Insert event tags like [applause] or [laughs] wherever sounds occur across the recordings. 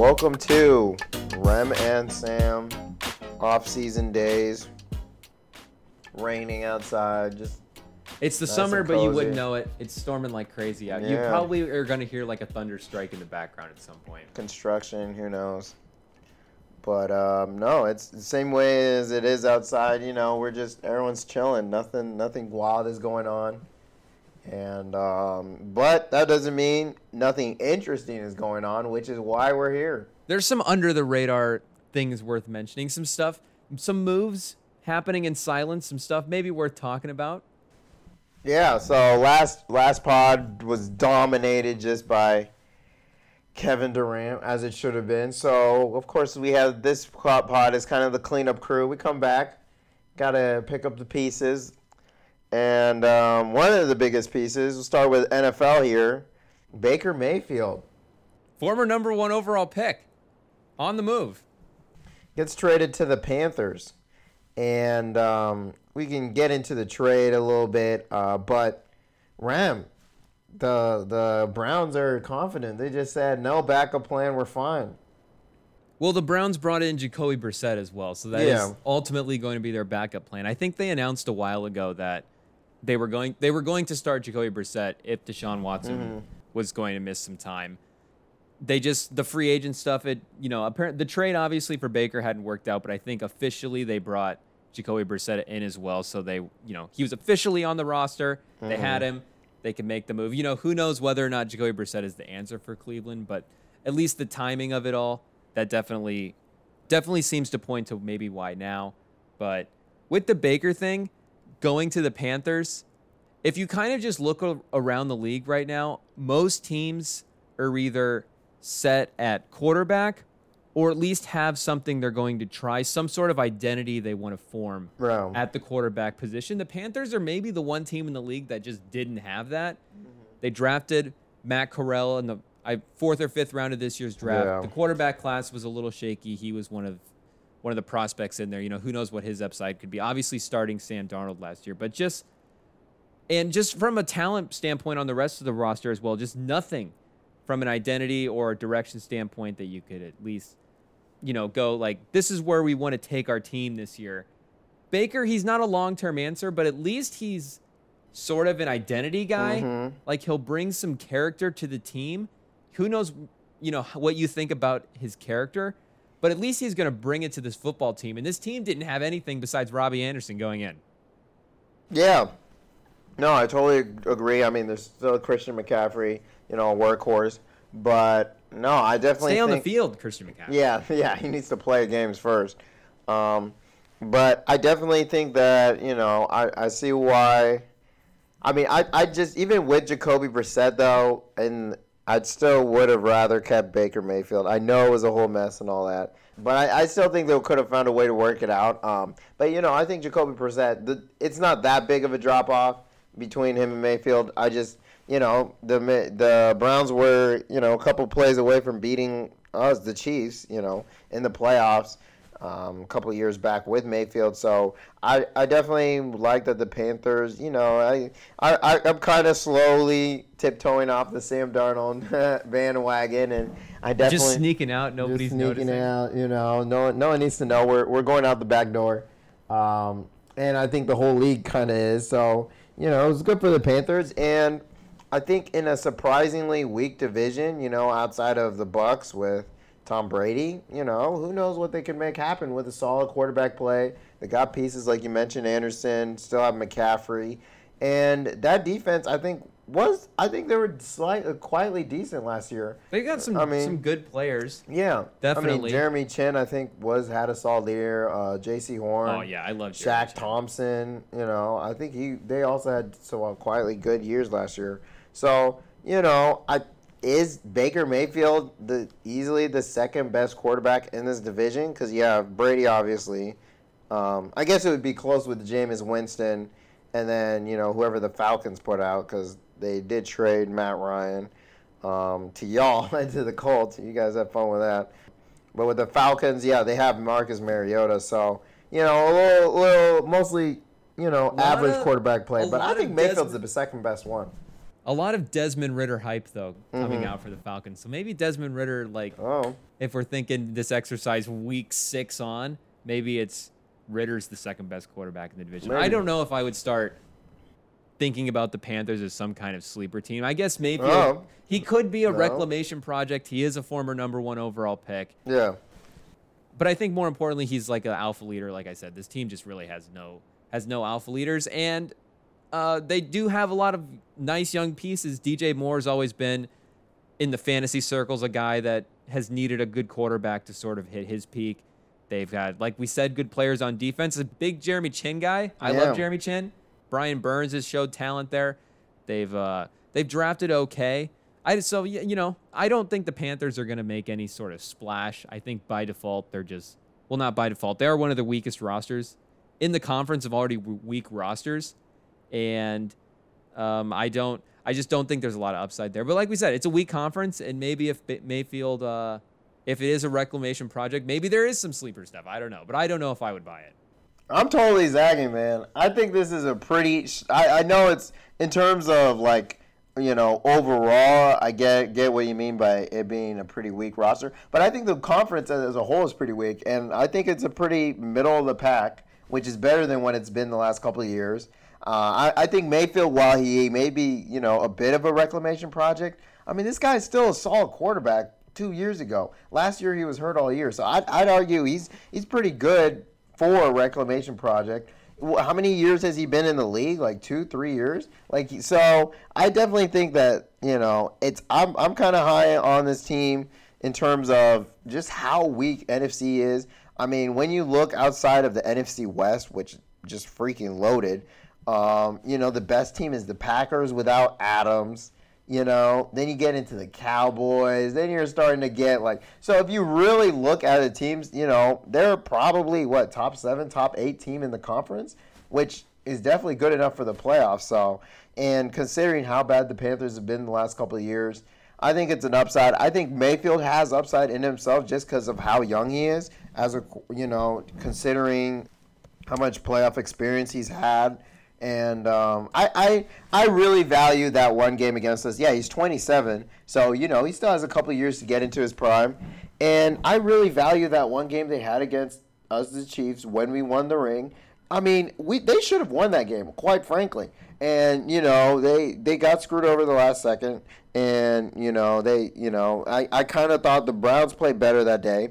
Welcome to Rem and Sam off-season days. Raining outside, just It's the Nice summer, but you wouldn't know it. It's storming like crazy out. You probably are gonna hear like a thunder strike in the background at some point. construction. Who knows? But um, no, it's the same way as it is outside. You know, we're just everyone's chilling. Nothing, nothing wild is going on. And um, but that doesn't mean nothing interesting is going on, which is why we're here. There's some under the radar things worth mentioning. Some stuff, some moves happening in silence. Some stuff maybe worth talking about. Yeah, so last last pod was dominated just by Kevin Durant, as it should have been. So of course we have this pod pod is kind of the cleanup crew. We come back, gotta pick up the pieces, and um, one of the biggest pieces. We'll start with NFL here. Baker Mayfield Former number one overall pick, on the move. gets traded to the Panthers, and um, we can get into the trade a little bit. Uh, but Ram, the the Browns are confident. They just said no backup plan. We're fine. Well, the Browns brought in Jacoby Brissett as well, so that is Yeah. ultimately going to be their backup plan. I think they announced a while ago that they were going they were going to start Jacoby Brissett if Deshaun Watson Mm-hmm. was going to miss some time. They just the free agent stuff. It you know apparent the trade obviously for Baker hadn't worked out, but I think officially they brought Jacoby Brissett in as well, so they you know he was officially on the roster. They Mm-hmm. had him. They could make the move. You know who knows whether or not Jacoby Brissett is the answer for Cleveland, but at least the timing of it all that definitely definitely seems to point to maybe why now. But with the Baker thing, going to the Panthers, if you kind of just look around the league right now, most teams are either set at quarterback or at least have something they're going to try, some sort of identity they want to form Bro. at the quarterback position. The Panthers are maybe the one team in the league that just didn't have that. Mm-hmm. They drafted Matt Corral in the I, fourth or fifth round of this year's draft. Yeah. The quarterback class was a little shaky. He was one of one of the prospects in there. You know, who knows what his upside could be. Obviously, starting Sam Darnold last year, but just and just from a talent standpoint on the rest of the roster as well, just nothing from an identity or a direction standpoint that you could at least, you know, go like this is where we want to take our team this year. Baker, he's not a long term answer, but at least he's sort of an identity guy. Mhm. Like he'll bring some character to the team. Who knows, you know, what you think about his character, but at least he's going to bring it to this football team. And this team didn't have anything besides Robbie Anderson going in. Yeah. No, I totally agree. I mean, there's still Christian McCaffrey, you know, a workhorse, but no, I definitely Stay on the field, Christian McCaffrey. Yeah, [laughs] yeah, he needs to play games first. Um, but I definitely think that you know I, I see why. I mean, I, I just even with Jacoby Brissett though, and I still would have rather kept Baker Mayfield. I know it was a whole mess and all that, but I, I still think they could have found a way to work it out. Um, but you know, I think Jacoby Brissett, the, it's not that big of a drop off between him and Mayfield. I just, you know, the the Browns were you know a couple plays away from beating us, the Chiefs, you know, in the playoffs um, a couple of years back with Mayfield. So I, I definitely like that the Panthers, you know, I, I, I'm kind of slowly tiptoeing off the Sam Darnold [laughs] bandwagon, and I definitely Just sneaking out, just nobody's sneaking noticing. out. You know, no one, no one needs to know we're we're going out the back door, um, and I think the whole league kind of is. So you know, it was good for the Panthers, and I think in a surprisingly weak division, you know, outside of the Bucs with Tom Brady, you know, who knows what they can make happen with a solid quarterback play. They got pieces like you mentioned, Anderson, still have McCaffrey, and that defense, I think. Was I think they were slightly quietly decent last year. They got some I mean- some good players. Yeah, definitely. I mean, Jeremy Chinn, I think, was had a solid year. Uh, Jaycee Horn. Oh yeah, I love Jeremy Shaq Chinn. Thompson. You know, I think he. They also had so uh, quietly good years last year. So you know, I is Baker Mayfield the easily the second best quarterback in this division? Because yeah, Brady obviously. Um, I guess it would be close with Jameis Winston, and then you know whoever the Falcons put out because they did trade Matt Ryan um, to y'all [laughs] and to the Colts. You guys have fun with that. But with the Falcons, yeah, they have Marcus Mariota, so you know a little, little mostly you know average of- quarterback play. But I think Mayfield's Des- the second best one. A lot of Desmond Ridder hype though coming mm-hmm. out for the Falcons. So maybe Desmond Ridder, like, Oh, if we're thinking this exercise week six on, maybe it's Ridder's the second best quarterback in the division. I don't know if I would start thinking about the Panthers as some kind of sleeper team. I guess maybe Oh. he could be a No. reclamation project. He is a former number one overall pick. yeah. But I think more importantly, he's like an alpha leader. Like I said, this team just really has no has no alpha leaders, and uh, they do have a lot of nice young pieces. DJ Moore's always been in the fantasy circles a guy that has needed a good quarterback to sort of hit his peak. They've got, like we said, good players on defense. A big Jeremy Chinn guy. I Yeah. love Jeremy Chinn. Brian Burns has showed talent there. They've uh, they've drafted okay. I so you know I don't think the Panthers are going to make any sort of splash. I think by default they're just well not by default they are one of the weakest rosters in the conference of already weak rosters, and um, I don't I just don't think there's a lot of upside there. But like we said, it's a weak conference, and maybe if Mayfield uh, if it is a reclamation project, maybe there is some sleeper stuff. I don't know, but I don't know if I would buy it. I'm totally zagging, man. I think this is a pretty. I, I know it's in terms of like you know overall. I get get what you mean by it being a pretty weak roster, but I think the conference as a whole is pretty weak, and I think it's a pretty middle of the pack, which is better than what it's been the last couple of years. Uh, I, I think Mayfield, while he may be you know a bit of a reclamation project, I mean this guy's still a solid quarterback. Two years ago, last year he was hurt all year, so I'd, I'd argue he's he's pretty good for a reclamation project. How many years has he been in the league? Like two, three years. Like so, I definitely think that you know it's. I'm I'm kind of high on this team in terms of just how weak NFC is. I mean, when you look outside of the NFC West, which just freaking loaded, um, you know the best team is the Packers without Adams. You know, then you get into the Cowboys. Then you're starting to get like. So if you really look at the teams, you know, they're probably what top seven, top eight team in the conference, which is definitely good enough for the playoffs. So, and considering how bad the Panthers have been the last couple of years, I think it's an upside. I think Mayfield has upside in himself just because of how young he is. As a, you know, considering how much playoff experience he's had. And um, I, I I really value that one game against us. Yeah, he's 27, so you know he still has a couple years to get into his prime. And I really value that one game they had against us, the Chiefs, when we won the ring. I mean, we they should have won that game, quite frankly. And you know they they got screwed over the last second. And you know they you know I, I kind of thought the Browns played better that day.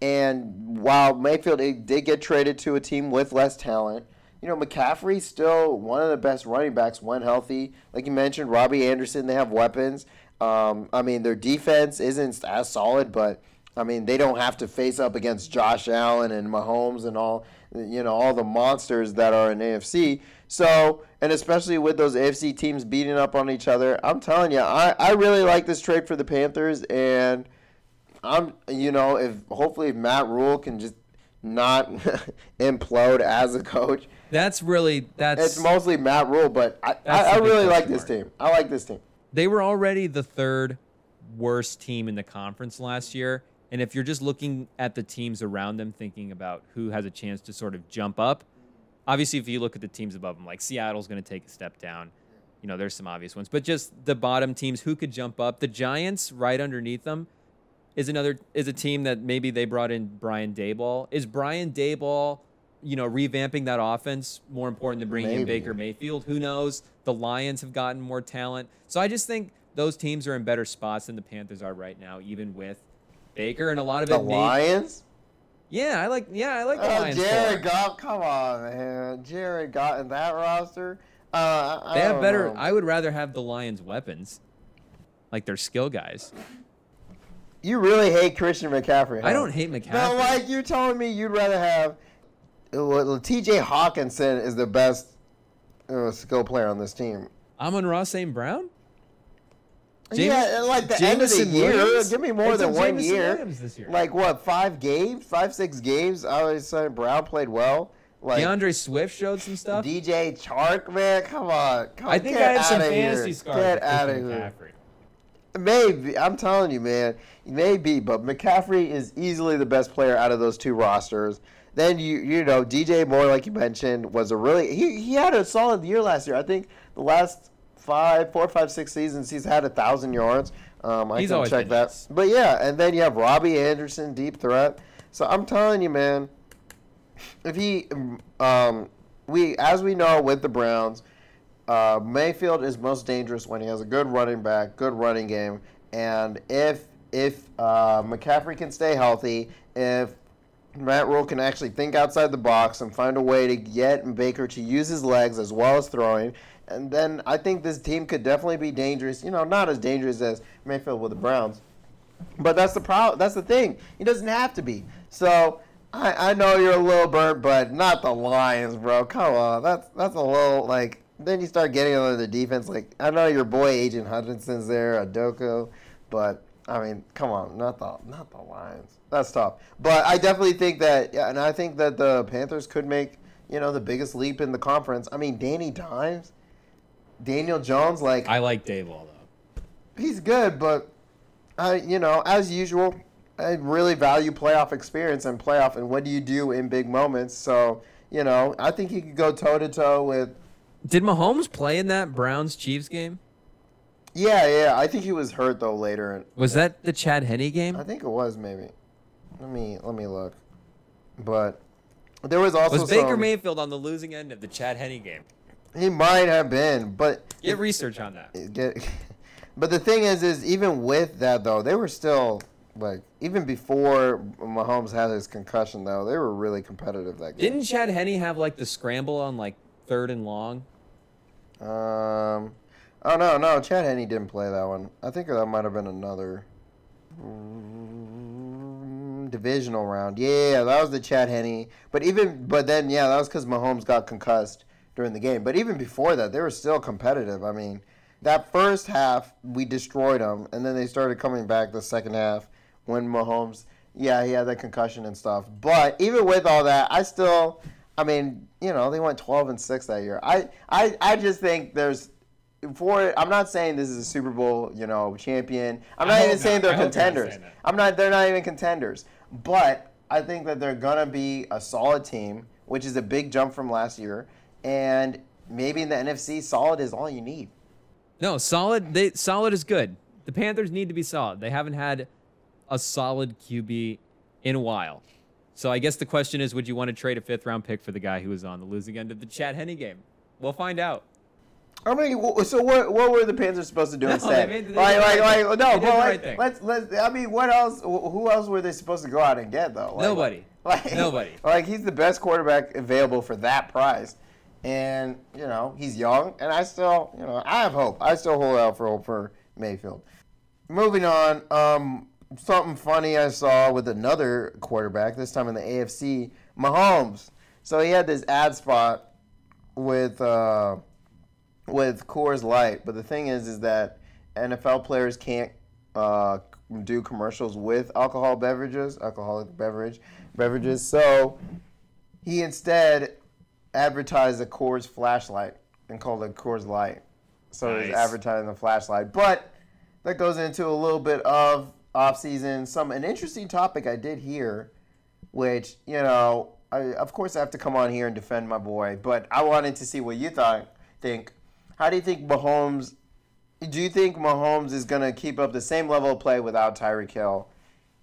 And while Mayfield did get traded to a team with less talent, you know, McCaffrey's still one of the best running backs when healthy. Like you mentioned, Robbie Anderson, they have weapons. Um, I mean, their defense isn't as solid, but I mean, they don't have to face up against Josh Allen and Mahomes and all, you know, all the monsters that are in AFC. So, and especially with those AFC teams beating up on each other, I'm telling you, I, I really like this trade for the Panthers, and I'm, you know, if hopefully if Matt Rhule can just not [laughs] implode as a coach. That's really that's It's mostly Matt Rhule, but I, I, I really like this mark. team. I like this team. they were already the third worst team in the conference last year. And if you're just looking at the teams around them, thinking about who has a chance to sort of jump up, obviously, if you look at the teams above them, like Seattle's going to take a step down. You know, there's some obvious ones, but just the bottom teams who could jump up. The Giants, right underneath them, is another is a team that maybe they brought in Brian Daboll. Is Brian Daboll, you know, revamping that offense more important than bringing in Baker Mayfield? Who knows? The Lions have gotten more talent, so I just think those teams are in better spots than the Panthers are right now, even with Baker and a lot of The it. may- Lions? yeah, I like. Yeah, I like the Oh, Lions. Jared score. Goff, come on, man. Jared Goff in that roster? Uh, I They have better. know. I would rather have the Lions' weapons, like their skill guys. You really hate Christian McCaffrey. I don't hate McCaffrey. No, like you're telling me you'd rather have T.J. Hockenson is the best uh, skill player on this team. Amon-Ra St. Brown. James- yeah, like the end of the year. Williams? Give me more They than one year. Year. Like what? Five games? Five, six games? I was saying Brown played well. Like D'Andre Swift showed some stuff. DJ Chark, man, come on. Come, I think I have some fantasy here. scars. Get out of here. McCaffrey. Maybe I'm telling you, man, maybe. But McCaffrey is easily the best player out of those two rosters. Then you you know DJ Moore, like you mentioned, was a really he, he had a solid year last year. I think the last five, four, five, six seasons he's had a thousand yards. Um, I He's can check that. nice. But yeah, and then you have Robbie Anderson, deep threat. So I'm telling you, man, if he, um, we as we know with the Browns, uh, Mayfield is most dangerous when he has a good running back, good running game, and if if uh, McCaffrey can stay healthy, if Matt Rhule can actually think outside the box and find a way to get Baker to use his legs as well as throwing, and then I think this team could definitely be dangerous. You know, not as dangerous as Mayfield with the Browns, but that's the problem. That's the thing. He doesn't have to be. So I, I know you're a little burnt, but not the Lions, bro. Come on, that's that's a little like. Then you start getting on the defense. Like I know your boy Aidan Hutchinson's there, Adoko, but I mean, come on, not the not the Lions. That's tough. But I definitely think that, yeah, and I think that the Panthers could make you know the biggest leap in the conference. I mean, Danny Dimes, Daniel Jones, like I like Daboll though. he's good, but I, you know, as usual, I really value playoff experience and playoff and what do you do in big moments. So, you know, I think he could go toe to toe with. Did Mahomes play in that Browns Chiefs game? Yeah, yeah. I think he was hurt though later. Was that the Chad Henne game? I think it was maybe. Let me let me look. But there was also Was Baker some- Mayfield on the losing end of the Chad Henne game? He might have been, but Get research on that. [laughs] get. [laughs] But the thing is, is even with that though, they were still like even before Mahomes had his concussion though, they were really competitive that game. Didn't Chad Henne have like the scramble on like third and long? Um, oh no, no, Chad Henne didn't play that one. I think that might have been another mm, divisional round. Yeah, that was the Chad Henne. But even, but then, yeah, that was because Mahomes got concussed during the game. But even before that, they were still competitive. I mean, that first half we destroyed them, and then they started coming back the second half when Mahomes, yeah, he had that concussion and stuff. But even with all that, I still. I mean, you know, they went 12 and 6 that year. I, I, I just think there's for I'm not saying this is a Super Bowl, you know, champion. I'm not hope even saying they're I hope you're not contenders. saying. I'm not they're not even contenders. But I think that they're gonna be a solid team, which is a big jump from last year. And maybe in the NFC, solid is all you need. No, solid. They solid is good. The Panthers need to be solid. They haven't had a solid QB in a while. So I guess the question is, would you want to trade a fifth round pick for the guy who was on the losing end of the Chad Henne game? We'll find out. I mean, wh- so what? What were the Panthers supposed to do No, instead? they they like, like, right like, no, but like, right let's, let's. I mean, what else? Who else were they supposed to go out and get though? Like, Nobody. [laughs] Like, Nobody. Like he's the best quarterback available for that price, and you know he's young, and I still, you know, I have hope. I still hold out for hope for Mayfield. Moving on, um, something funny I saw with another quarterback. This time in the AFC, Mahomes. So he had this ad spot with. Uh, with Coors Light, but the thing is, is that NFL players can't uh, do commercials with alcohol beverages, alcoholic beverage beverages. So he instead advertised a Coors flashlight and called it Coors Light. So he's advertising the flashlight, but that goes into a little bit of off season. Some an interesting topic I did hear, which you know, I, of course I have to come on here and defend my boy, but I wanted to see what you thought. Think, how do you think Mahomes? Do you think Mahomes is gonna keep up the same level of play without Tyreek Hill,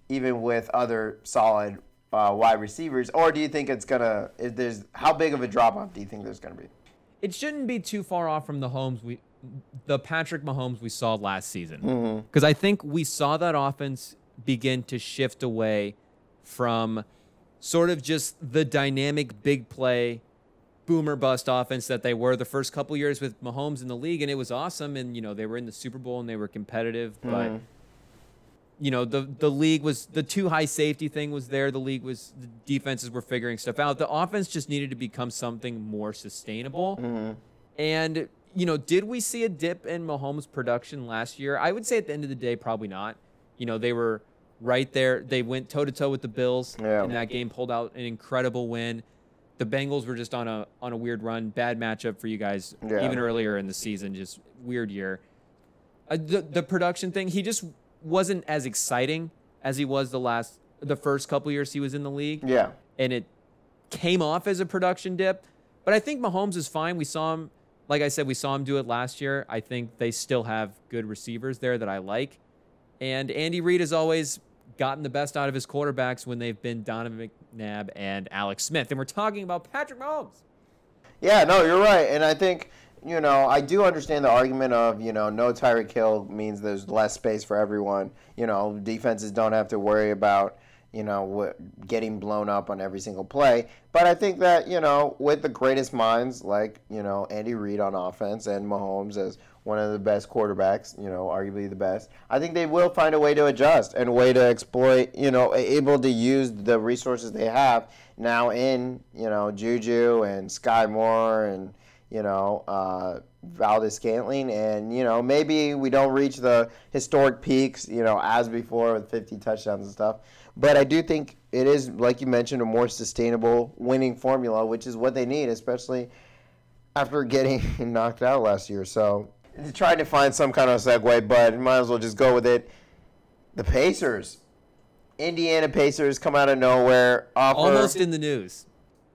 even with other solid uh, wide receivers, or do you think it's gonna? If there's how big of a drop off do you think there's gonna be? It shouldn't be too far off from the homes we, the Patrick Mahomes we saw last season. Because I think we saw that offense begin to shift away from sort of just the dynamic big play boomer bust offense that they were the first couple years with Mahomes in the league and it was awesome and you know they were in the Super Bowl and they were competitive but mm-hmm. you know the the league was the too high safety thing was there the league was the defenses were figuring stuff out. The offense just needed to become something more sustainable. Mm-hmm. And you know did we see a dip in Mahomes production last year? I would say at the end of the day probably not. You know they were right there. They went toe to toe with the Bills Yeah. in that game pulled out an incredible win the Bengals were just on a on a weird run bad matchup for you guys Yeah. even earlier in the season just weird year uh, the the production thing, he just wasn't as exciting as he was the last the first couple years he was in the league, Yeah. and it came off as a production dip. But I think Mahomes is fine. We saw him like I said, we saw him do it last year. I think they still have good receivers there that I like. And Andy Reid has always gotten the best out of his quarterbacks when they've been Donovan McNabb and Alex Smith. And we're talking about Patrick Mahomes. Yeah, no, you're right. And I think, you know, I do understand the argument of, you know, no Tyreek Hill means there's less space for everyone. You know, defenses don't have to worry about, you know, getting blown up on every single play. But I think that, you know, with the greatest minds like, you know, Andy Reid on offense and Mahomes as one of the best quarterbacks, you know, arguably the best. I think they will find a way to adjust and a way to exploit, you know, able to use the resources they have now in, you know, Juju and Skyy Moore and, you know, uh, Valdes-Scantling. And, you know, maybe we don't reach the historic peaks, you know, as before with 50 touchdowns and stuff. But I do think it is, like you mentioned, a more sustainable winning formula, which is what they need, especially after getting [laughs] knocked out last year. So trying to find some kind of segue, but might as well just go with it. The Pacers, Indiana Pacers, come out of nowhere. Offer, Almost in the news.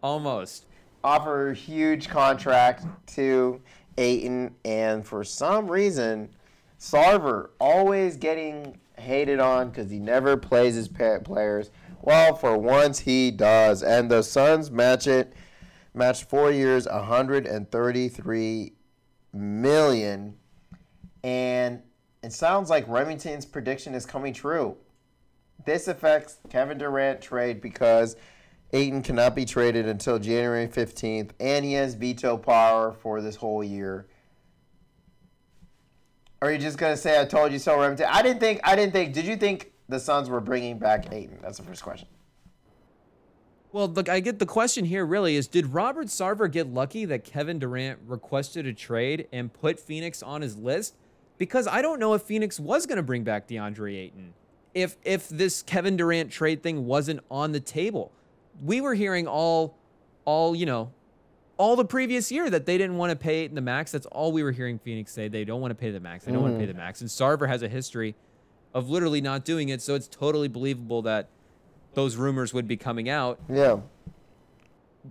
Almost. Offer a huge contract to Ayton, and for some reason, Sarver always getting hated on because he never plays his players. Well, for once he does, and the Suns match it. Matched four years, 133 million. And it sounds like Remington's prediction is coming true. This affects Kevin Durant trade because Ayton cannot be traded until January 15th, and he has veto power for this whole year. Are you just gonna say I told you so, Remington? I didn't think. I didn't think. Did you think the Suns were bringing back Ayton? That's the first question. Well, look, I get the question here really is did Robert Sarver get lucky that Kevin Durant requested a trade and put Phoenix on his list? Because I don't know if Phoenix was going to bring back DeAndre Ayton. If if this Kevin Durant trade thing wasn't on the table. We were hearing all all, you know, all the previous year that they didn't want to pay the max. That's all we were hearing Phoenix say. They don't want to pay the max. They don't mm. want to pay the max. And Sarver has a history of literally not doing it, so it's totally believable that those rumors would be coming out. Yeah.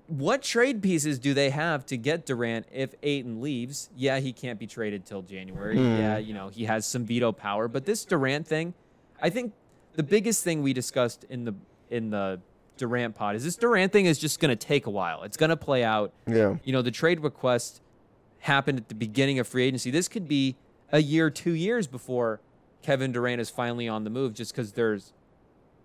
What trade pieces do they have to get Durant if Ayton leaves? Yeah, he can't be traded till January. Mm. Yeah, you know, he has some veto power, but this Durant thing, I think the biggest thing we discussed in the in the Durant pod is this Durant thing is just going to take a while. It's going to play out. Yeah. You know, the trade request happened at the beginning of free agency. This could be a year, 2 years before Kevin Durant is finally on the move just cuz there's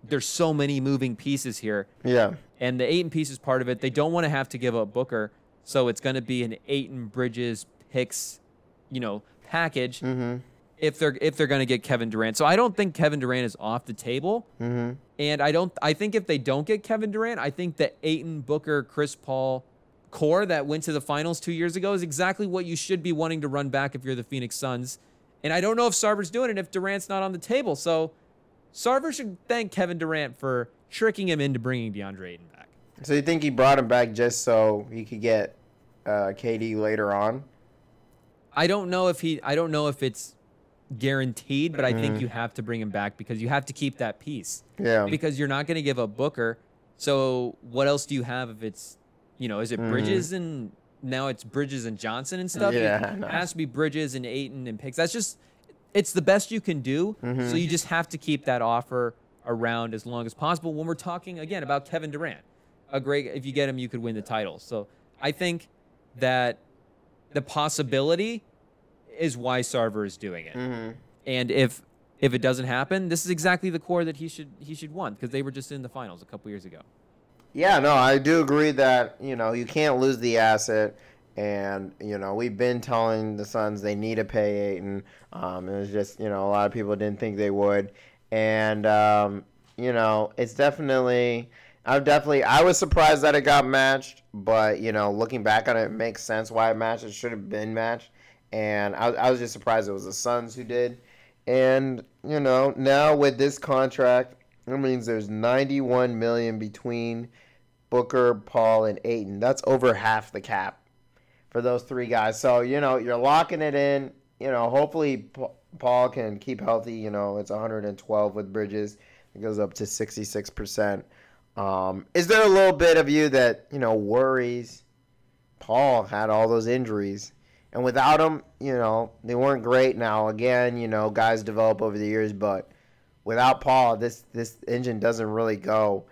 there's so many moving pieces here. Yeah. And the Ayton piece is part of it. They don't want to have to give up Booker, so it's going to be an Ayton Bridges picks, you know, package. Mm-hmm. If they're if they're going to get Kevin Durant, so I don't think Kevin Durant is off the table. Mm-hmm. And I don't. I think if they don't get Kevin Durant, I think the Ayton, Booker, Chris Paul core that went to the finals two years ago is exactly what you should be wanting to run back if you're the Phoenix Suns. And I don't know if Sarver's doing it if Durant's not on the table. So Sarver should thank Kevin Durant for tricking him into bringing DeAndre Ayton back. So you think he brought him back just so he could get uh, KD later on? I don't know if he. I don't know if it's guaranteed, but I mm. think you have to bring him back because you have to keep that piece. Yeah. Because you're not going to give up Booker. So what else do you have if it's, you know, is it mm. Bridges and now it's Bridges and Johnson and stuff? Yeah. It, has to be Bridges and Ayton and picks. That's just it's the best you can do. Mm-hmm. So you just have to keep that offer around as long as possible. When we're talking again about Kevin Durant, a great if you get him, you could win the title. So I think that the possibility is why Sarver is doing it. Mm-hmm. And if if it doesn't happen, this is exactly the core that he should he should want because they were just in the finals a couple years ago. Yeah, no, I do agree that you know you can't lose the asset. And you know we've been telling the Suns they need to pay Ayton. Um, it was just you know a lot of people didn't think they would, and um, you know it's definitely I'm definitely I was surprised that it got matched, but you know looking back on it, it makes sense why it matched. It should have been matched, and I, I was just surprised it was the Suns who did. And you know now with this contract, it means there's 91 million between Booker, Paul, and Ayton. That's over half the cap for those three guys. So you know you're locking it in. You know, hopefully Paul can keep healthy. You know, it's 112 with Bridges. It goes up to 66 percent. Um, is there a little bit of you that you know worries? Paul had all those injuries, And without him, you know, they weren't great. Now again, you know, guys develop over the years, but without Paul, this this engine doesn't really go.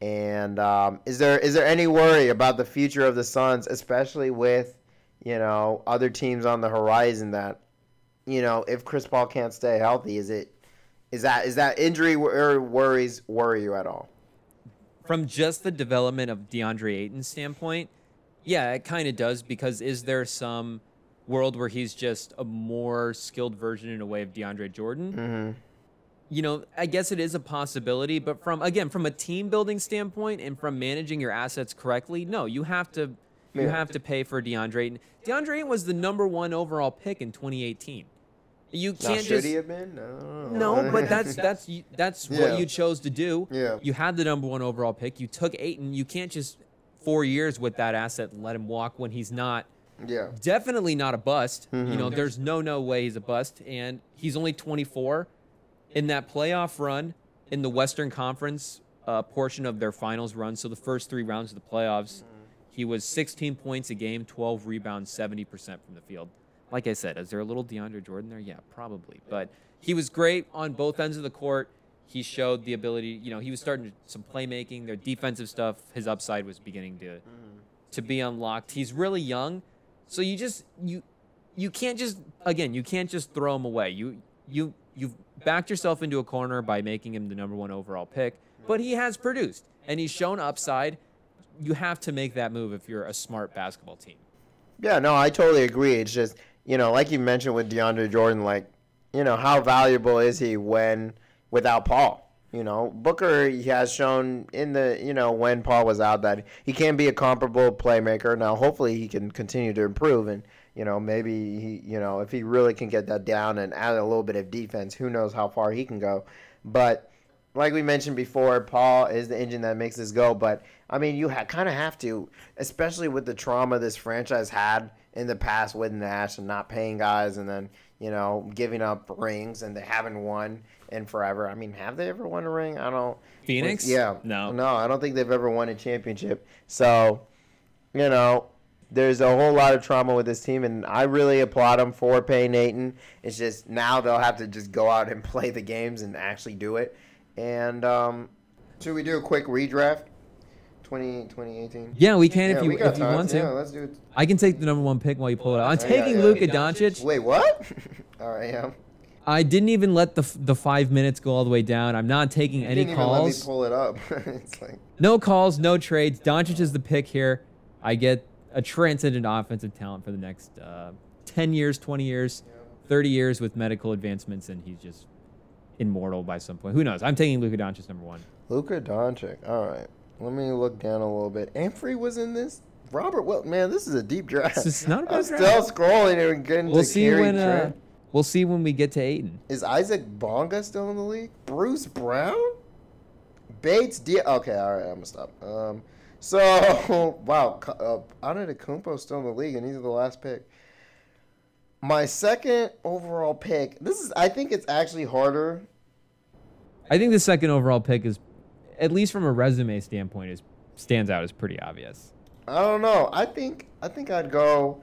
And um, is there is there any worry about the future of the Suns, especially with you know other teams on the horizon that you know if Chris Paul can't stay healthy, is it is that is that injury or worries worry you at all? From just the development of DeAndre Ayton's standpoint, yeah, it kind of does because is there some world where he's just a more skilled version in a way of DeAndre Jordan? Mm-hmm. you know, I guess it is a possibility, but from again, from a team building standpoint and from managing your assets correctly, no, you have to you Yeah. have to pay for DeAndre Ayton. DeAndre Ayton was the number one overall pick in 2018. You can't should just he have been? No, no, but that's [laughs] that's that's Yeah. what you chose to do. Yeah. You had the number one overall pick. You took Ayton. You can't just four years with that asset and let him walk when he's not yeah. definitely not a bust. You Mm-hmm. know, there's no no way he's a bust, and he's only 24. In that playoff run in the Western Conference uh, portion of their finals run, so the first three rounds of the playoffs, he was 16 points a game, 12 rebounds, 70% from the field. Like I said, is there a little DeAndre Jordan there? Yeah, probably. But he was great on both ends of the court. He showed the ability, you know, he was starting some playmaking, their defensive stuff, his upside was beginning to to be unlocked. He's really young, so you just you you can't just again you can't just throw him away. You you you've backed yourself into a corner by making him the number one overall pick, but he has produced and he's shown upside. You have to make that move if you're a smart basketball team. Yeah, no, I totally agree. It's just, you know, like you mentioned with DeAndre Jordan, like, you know, how valuable is he when without Paul? You know, Booker he has shown in the, you know, when Paul was out that he can be a comparable playmaker. Now, hopefully he can continue to improve and, you know, maybe he, you know, if he really can get that down and add a little bit of defense, who knows how far he can go. But like we mentioned before, Paul is the engine that makes this go. But I mean, you ha- kind of have to, especially with the trauma this franchise had in the past with Nash and not paying guys, and then you know giving up rings, and they haven't won in forever. I mean, have they ever won a ring? I don't. Phoenix? Yeah. No. No, I don't think they've ever won a championship. So, you know, there's a whole lot of trauma with this team, and I really applaud them for paying Nathan. It's just now they'll have to just go out and [laughs] play the games and actually do it. And um, should we do a quick redraft? 20, 2018? Yeah, we can Yeah, if you if you time. want to. Yeah, let's do it. I can take the number one pick while you pull it out. I'm Yeah, taking yeah. Luka Doncic. Wait, what? [laughs] All right, yeah. I didn't even let the the five minutes go all the way down. I'm not taking any Didn't even let me calls. pull it up. [laughs] it's like No calls, no trades. Doncic is the pick here. I get a transcendent offensive talent for the next uh, 10 years, 20 years, 30 years with medical advancements, and he's just immortal by some point. Who knows? I'm taking Luka Doncic number one. Luka Doncic. All right. Let me look down a little bit. Amphrey was in this. Robert Wilt. Man, this is a deep draft. This is not a I'm bad still draft. scrolling and getting We'll to see when uh. We'll see when we get to Ayton. Is Isaac Bonga still in the league? Bruce Brown? Bates? D- okay, all right, I'm gonna stop. Um, so [laughs] wow, uh, Antetokounmpo's still in the league, and he's the last pick. My second overall pick. This is. I think it's actually harder. I think the second overall pick is, at least from a resume standpoint, is stands out as pretty obvious. I don't know. I think. I think I'd go.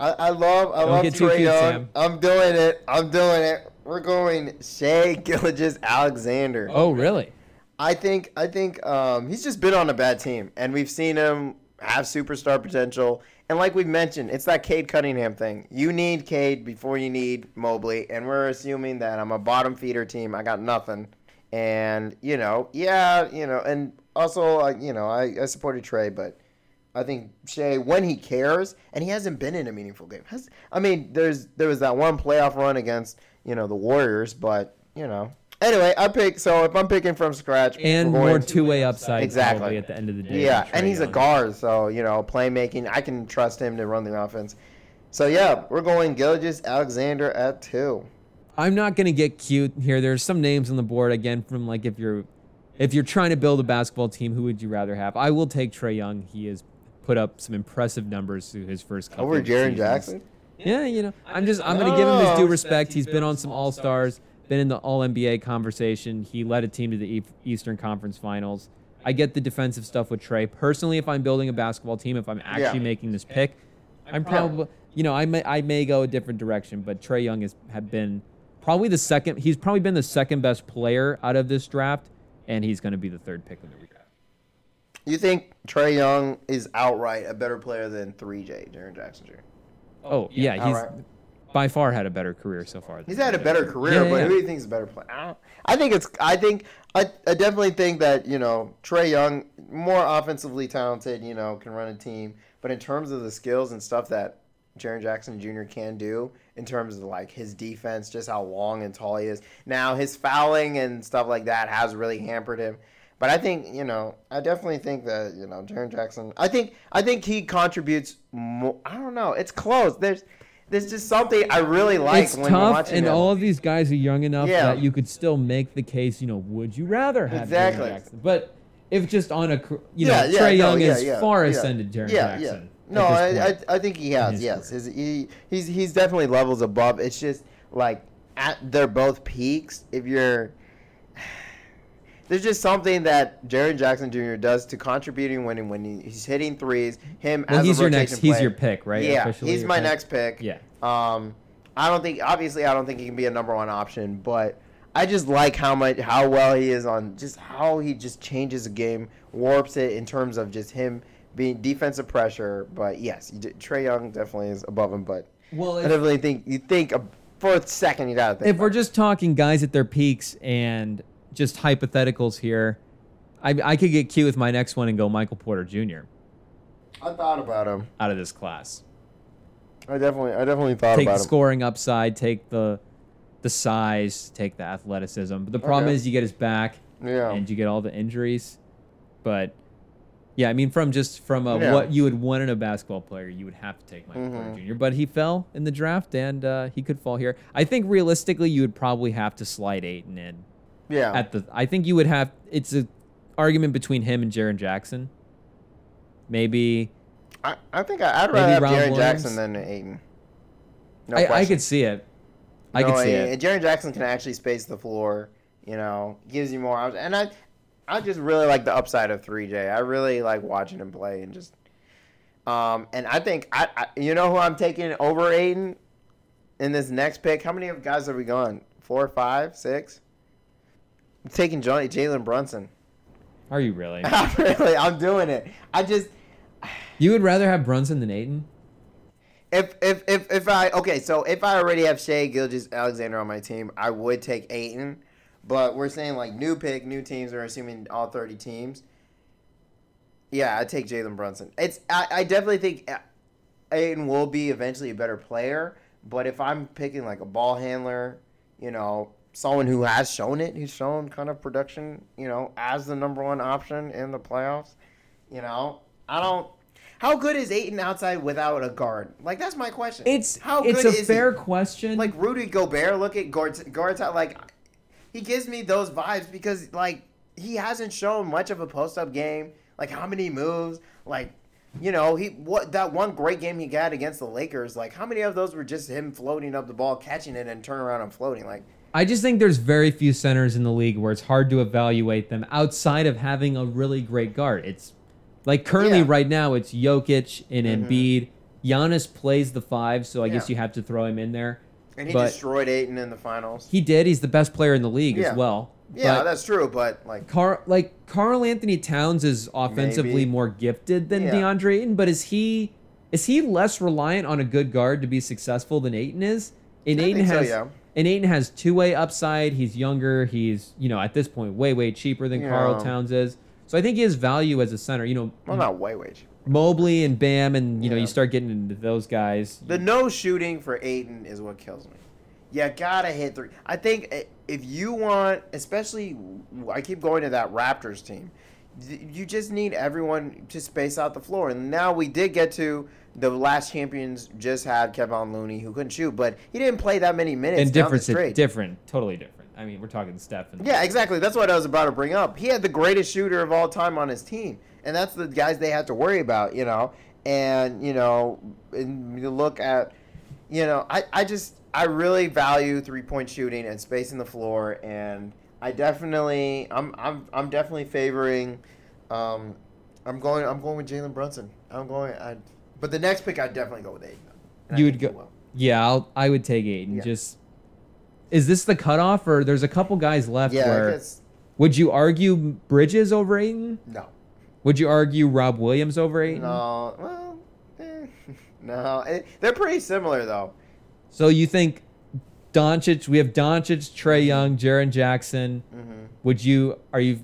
I, I love. I Don't love get too Trae cute, Young. Sam. I'm doing it. I'm doing it. We're going Shea Gilgis Alexander. Oh, really? I think I think um, he's just been on a bad team, and we've seen him have superstar potential. And like we've mentioned, it's that Cade Cunningham thing. You need Cade before you need Mobley, and we're assuming that I'm a bottom feeder team. I got nothing, and you know, yeah, you know, and also, uh, you know, I, I supported Trey, but I think Shai, when he cares, and he hasn't been in a meaningful game. Has I mean, there's there was that one playoff run against you know the Warriors, but you know. Anyway, I pick. So if I'm picking from scratch, And more two-way upside Exactly. at the end of the day. Yeah, and he's a guard, so you know, playmaking. I can trust him to run the offense. So yeah, we're going Gilgeous-Alexander at two. I'm not gonna get cute here. There's some names on the board again from like if you're if you're trying to build a basketball team, who would you rather have? I will take Trae Young. He has put up some impressive numbers through his first couple Over of Jaren seasons. Jackson. Yeah, you know, I'm just I'm gonna give him his due respect. He's been on some All Stars, been in the All NBA conversation. He led a team to the Eastern Conference Finals. I get the defensive stuff with Trae. Personally, if I'm building a basketball team, if I'm actually Yeah. making this pick, I'm probably you know, I may I may go a different direction, but Trae Young has have been probably the second. He's probably been the second best player out of this draft, and he's going to be the third pick in the redraft. You think Trae Young is outright a better player than 3J, Jaren Jackson Jr.? Oh, oh yeah, he's Outright. by far had a better career so far. He's had a better career, Yeah, but yeah. who do you think is a better player? I, I think it's. I think. I, I definitely think that you know Trae Young more offensively talented. You know, can run a team, but in terms of the skills and stuff that Jaren Jackson Jr. can do, in terms of like his defense, just how long and tall he is. Now his fouling and stuff like that has really hampered him. But I think you know, I definitely think that you know, Jaren Jackson. I think I think he contributes more. I don't know. It's close. There's there's just something I really like it's tough, and him. all of these guys are young enough Yeah. that you could still make the case. You know, would you rather have Exactly. Jackson? But if just on a, you know, yeah, Trae no, Young yeah, yeah, far yeah. ascended yeah, Jackson. Yeah. No, I. I, I think he has. Yes, his, he, he's he's definitely levels above. It's just like at they're both peaks. If you're there's just something that Jaren Jackson Jr. does to contributing when when he, he's hitting threes. Him Well, as he's a your next. He's your pick, right? Yeah, Officially he's my pick? next pick. Yeah. Um, I don't think obviously I don't think he can be a number one option, but I just like how much how well he is on just how he just changes the game, warps it in terms of just him being defensive pressure. But yes, Trae Young definitely is above him. But Well, I definitely think you think uh, for a second you gotta think. if we're it. just talking guys at their peaks and just hypotheticals here, I, I could get cute with my next one and go Michael Porter Jr. I thought about him. out of this class. I definitely I definitely thought take the about him. scoring upside, take the the size, take the athleticism. But the problem Okay. is you get his back Yeah. and you get all the injuries. But yeah, I mean from just from a, Yeah. what you would want in a basketball player, you would have to take Michael Mhm. Porter Jr. But he fell in the draft and uh, he could fall here. I think realistically you would probably have to slide Ayton in yeah. at the I think you would have it's a argument between him and Jaren Jackson. Maybe I, I think I, I'd Maybe rather have Ron Jaron Williams? Jackson than Ayton. No I, I could see it. I no, could see it. and Jaren Jackson can actually space the floor. You know, gives you more. op- And I, I just really like the upside of 3J. I really like watching him play and just. Um, and I think I, I you know who I'm taking over Ayton in this next pick. How many of guys are we going? Four, five, six. I'm taking Johnny Jalen Brunson. Are you really? [laughs] really, I'm doing it. I just You would rather have Brunson than Ayton? If if if if I okay, so if I already have Shai Gilgeous-Alexander on my team, I would take Ayton. But we're saying like new pick, new teams. We're assuming all thirty teams. Yeah, I take Jalen Brunson. It's I, I definitely think Ayton will be eventually a better player. But if I'm picking like a ball handler, you know, someone who has shown it, who's shown kind of production, you know, as the number one option in the playoffs, you know, I don't. How good is Ayton outside without a guard? Like that's my question. It's how it's good a is fair he? question. Like Rudy Gobert, look at guard guards out like he gives me those vibes because like he hasn't shown much of a post up game. Like how many moves? Like you know he what that one great game he got against the Lakers. Like how many of those were just him floating up the ball, catching it, and turn around and floating? Like I just think there's very few centers in the league where it's hard to evaluate them outside of having a really great guard. It's like currently Yeah. right now it's Jokic and Mhm. Embiid. Giannis plays the five, so I guess you have to throw him in there. and he But- destroyed Ayton in the finals. He did. He's the best player in the league Yeah. as well. yeah, But that's true. But like Car like Karl-Anthony Towns is offensively Maybe. more gifted than Yeah. DeAndre Ayton, but is he is he less reliant on a good guard to be successful than Ayton is? And I so, has yeah. And Ayton has two way upside. He's younger. He's you know at this point way way cheaper than Karl Yeah. Towns is. So I think has value as a center. You know, well, not way way. cheap. Mobley and Bam, and you know you start getting into those guys. The no shooting for Ayton is what kills me. You gotta hit three. I think eh, if you want, especially, I keep going to that Raptors team. You just need everyone to space out the floor. And now we did get to the last champions just had Kevin Looney who couldn't shoot, but he didn't play that many minutes. and different, different, totally different. I mean, we're talking Steph. And Yeah, exactly. That's what I was about to bring up. He had the greatest shooter of all time on his team, and that's the guys they had to worry about, you know. And you know, and you look at, you know, I, I just I really value three point shooting and spacing the floor, and I definitely I'm I'm I'm definitely favoring. Um, I'm going I'm going with Jalen Brunson. I'm going. I, but the next pick I'd definitely go with Ayton. You would go-. Yeah, I'll, I would take Ayton. Yeah. Just is this the cutoff, or there's a couple guys left Yeah, where would you argue Bridges over Ayton? no. Would you argue Rob Williams over Ayton? No, well, eh, [laughs] no. Eh, They're pretty similar though. So you think Doncic? We have Doncic, Trey Young, Jaren Jackson. Mm-hmm. Would you? Are you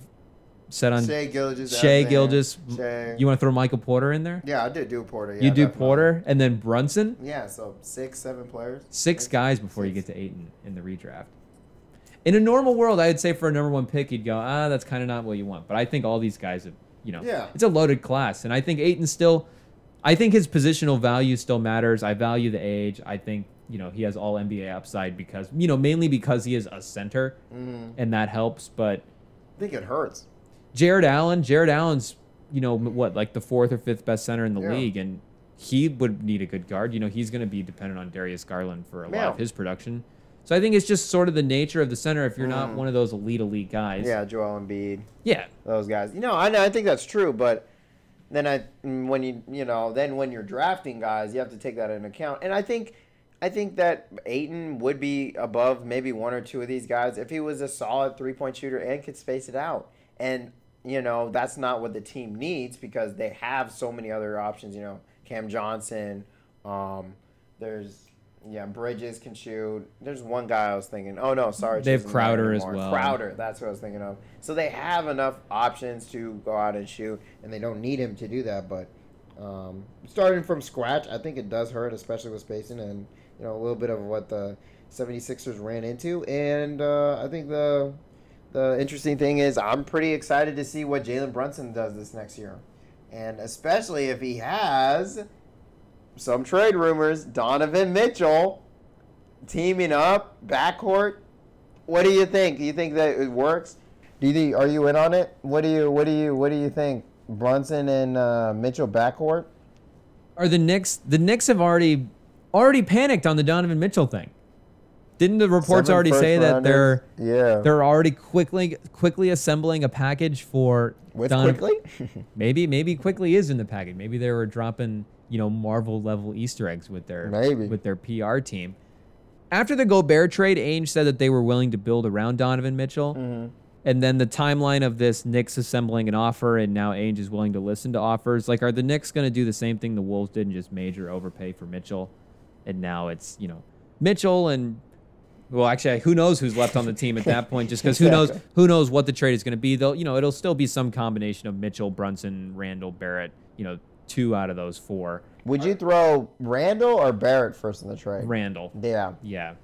set on Shai Gilgeous. Shai. Gilgeous? Shai. You want to throw Michael Porter in there? yeah, I did do Porter. Yeah, you do definitely. Porter and then Brunson. Yeah, so six, seven players. Six guys before you get to Ayton in the redraft. In a normal world, I would say for a number one pick, you'd go, ah, that's kind of not what you want. But I think all these guys have, you know, Yeah. it's a loaded class, and I think Ayton still, I think his positional value still matters. I value the age. I think you know he has all NBA upside because you know mainly because he is a center, Mm-hmm. and that helps. But I think it hurts. Jarrett Allen, Jarrett Allen's, you know, what like the fourth or fifth best center in the Yeah. league, and he would need a good guard. You know, he's going to be dependent on Darius Garland for a lot of his production. So I think it's just sort of the nature of the center. If you're not Mm. one of those elite elite guys, Yeah, Joel Embiid, yeah, those guys. You know, I I think that's true, but then I when you you know then when you're drafting guys, you have to take that into account. And I think I think that Ayton would be above maybe one or two of these guys if he was a solid three point shooter and could space it out. And you know that's not what the team needs because they have so many other options. You know, Cam Johnson. Um, there's yeah, Bridges can shoot. There's one guy I was thinking. Oh no, sorry, They have Crowder as well. Crowder, that's what I was thinking of. So they have enough options to go out and shoot, and they don't need him to do that. But um, starting from scratch, I think it does hurt, especially with spacing and you know a little bit of what the 76ers ran into. And uh, I think the the interesting thing is I'm pretty excited to see what Jalen Brunson does this next year, and especially if he has some trade rumors, Donovan Mitchell teaming up backcourt. What do you think? Do you think that it works? Do you think, are you in on it? What do you what do you what do you think? Brunson and uh, Mitchell backcourt? are the Knicks? The Knicks have already already panicked on the Donovan Mitchell thing. Didn't the reports Seven already say that they're yeah they're already quickly quickly assembling a package for with Donovan- Quickley? [laughs] Maybe maybe Quickley is in the package. Maybe they were dropping you know Marvel level Easter eggs with their Maybe. with their PR team. After the Gobert trade, Ainge said that they were willing to build around Donovan Mitchell. Mhm. And then the timeline of this Knicks assembling an offer, and now Ainge is willing to listen to offers. Like, are the Knicks going to do the same thing the Wolves did and just major overpay for Mitchell? And now it's you know Mitchell and well, actually, who knows who's left on the team at that [laughs] point? Just because who knows who knows what the trade is going to be? They'll you know it'll still be some combination of Mitchell, Brunson, Randle, Barrett. You know, two out of those four. Would you throw Randle or Barrett first in the trade? Randle, Yeah. yeah.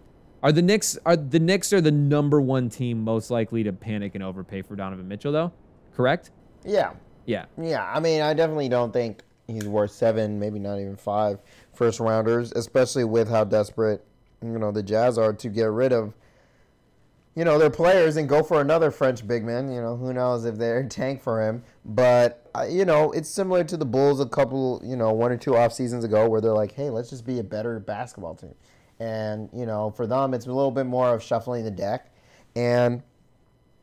Are the Knicks are the Knicks are the number one team most likely to panic and overpay for Donovan Mitchell though? Correct? Yeah. Yeah. Yeah, I mean, I definitely don't think he's worth seven, maybe not even five first rounders, especially with how desperate you know the Jazz are to get rid of you know their players and go for another French big man. You know, who knows if they're [laughs] tank for him, but uh, you know it's similar to the Bulls a couple, you know, one or two off seasons ago where they're like, hey, let's just be a better basketball team, and you know for them it's a little bit more of shuffling the deck, and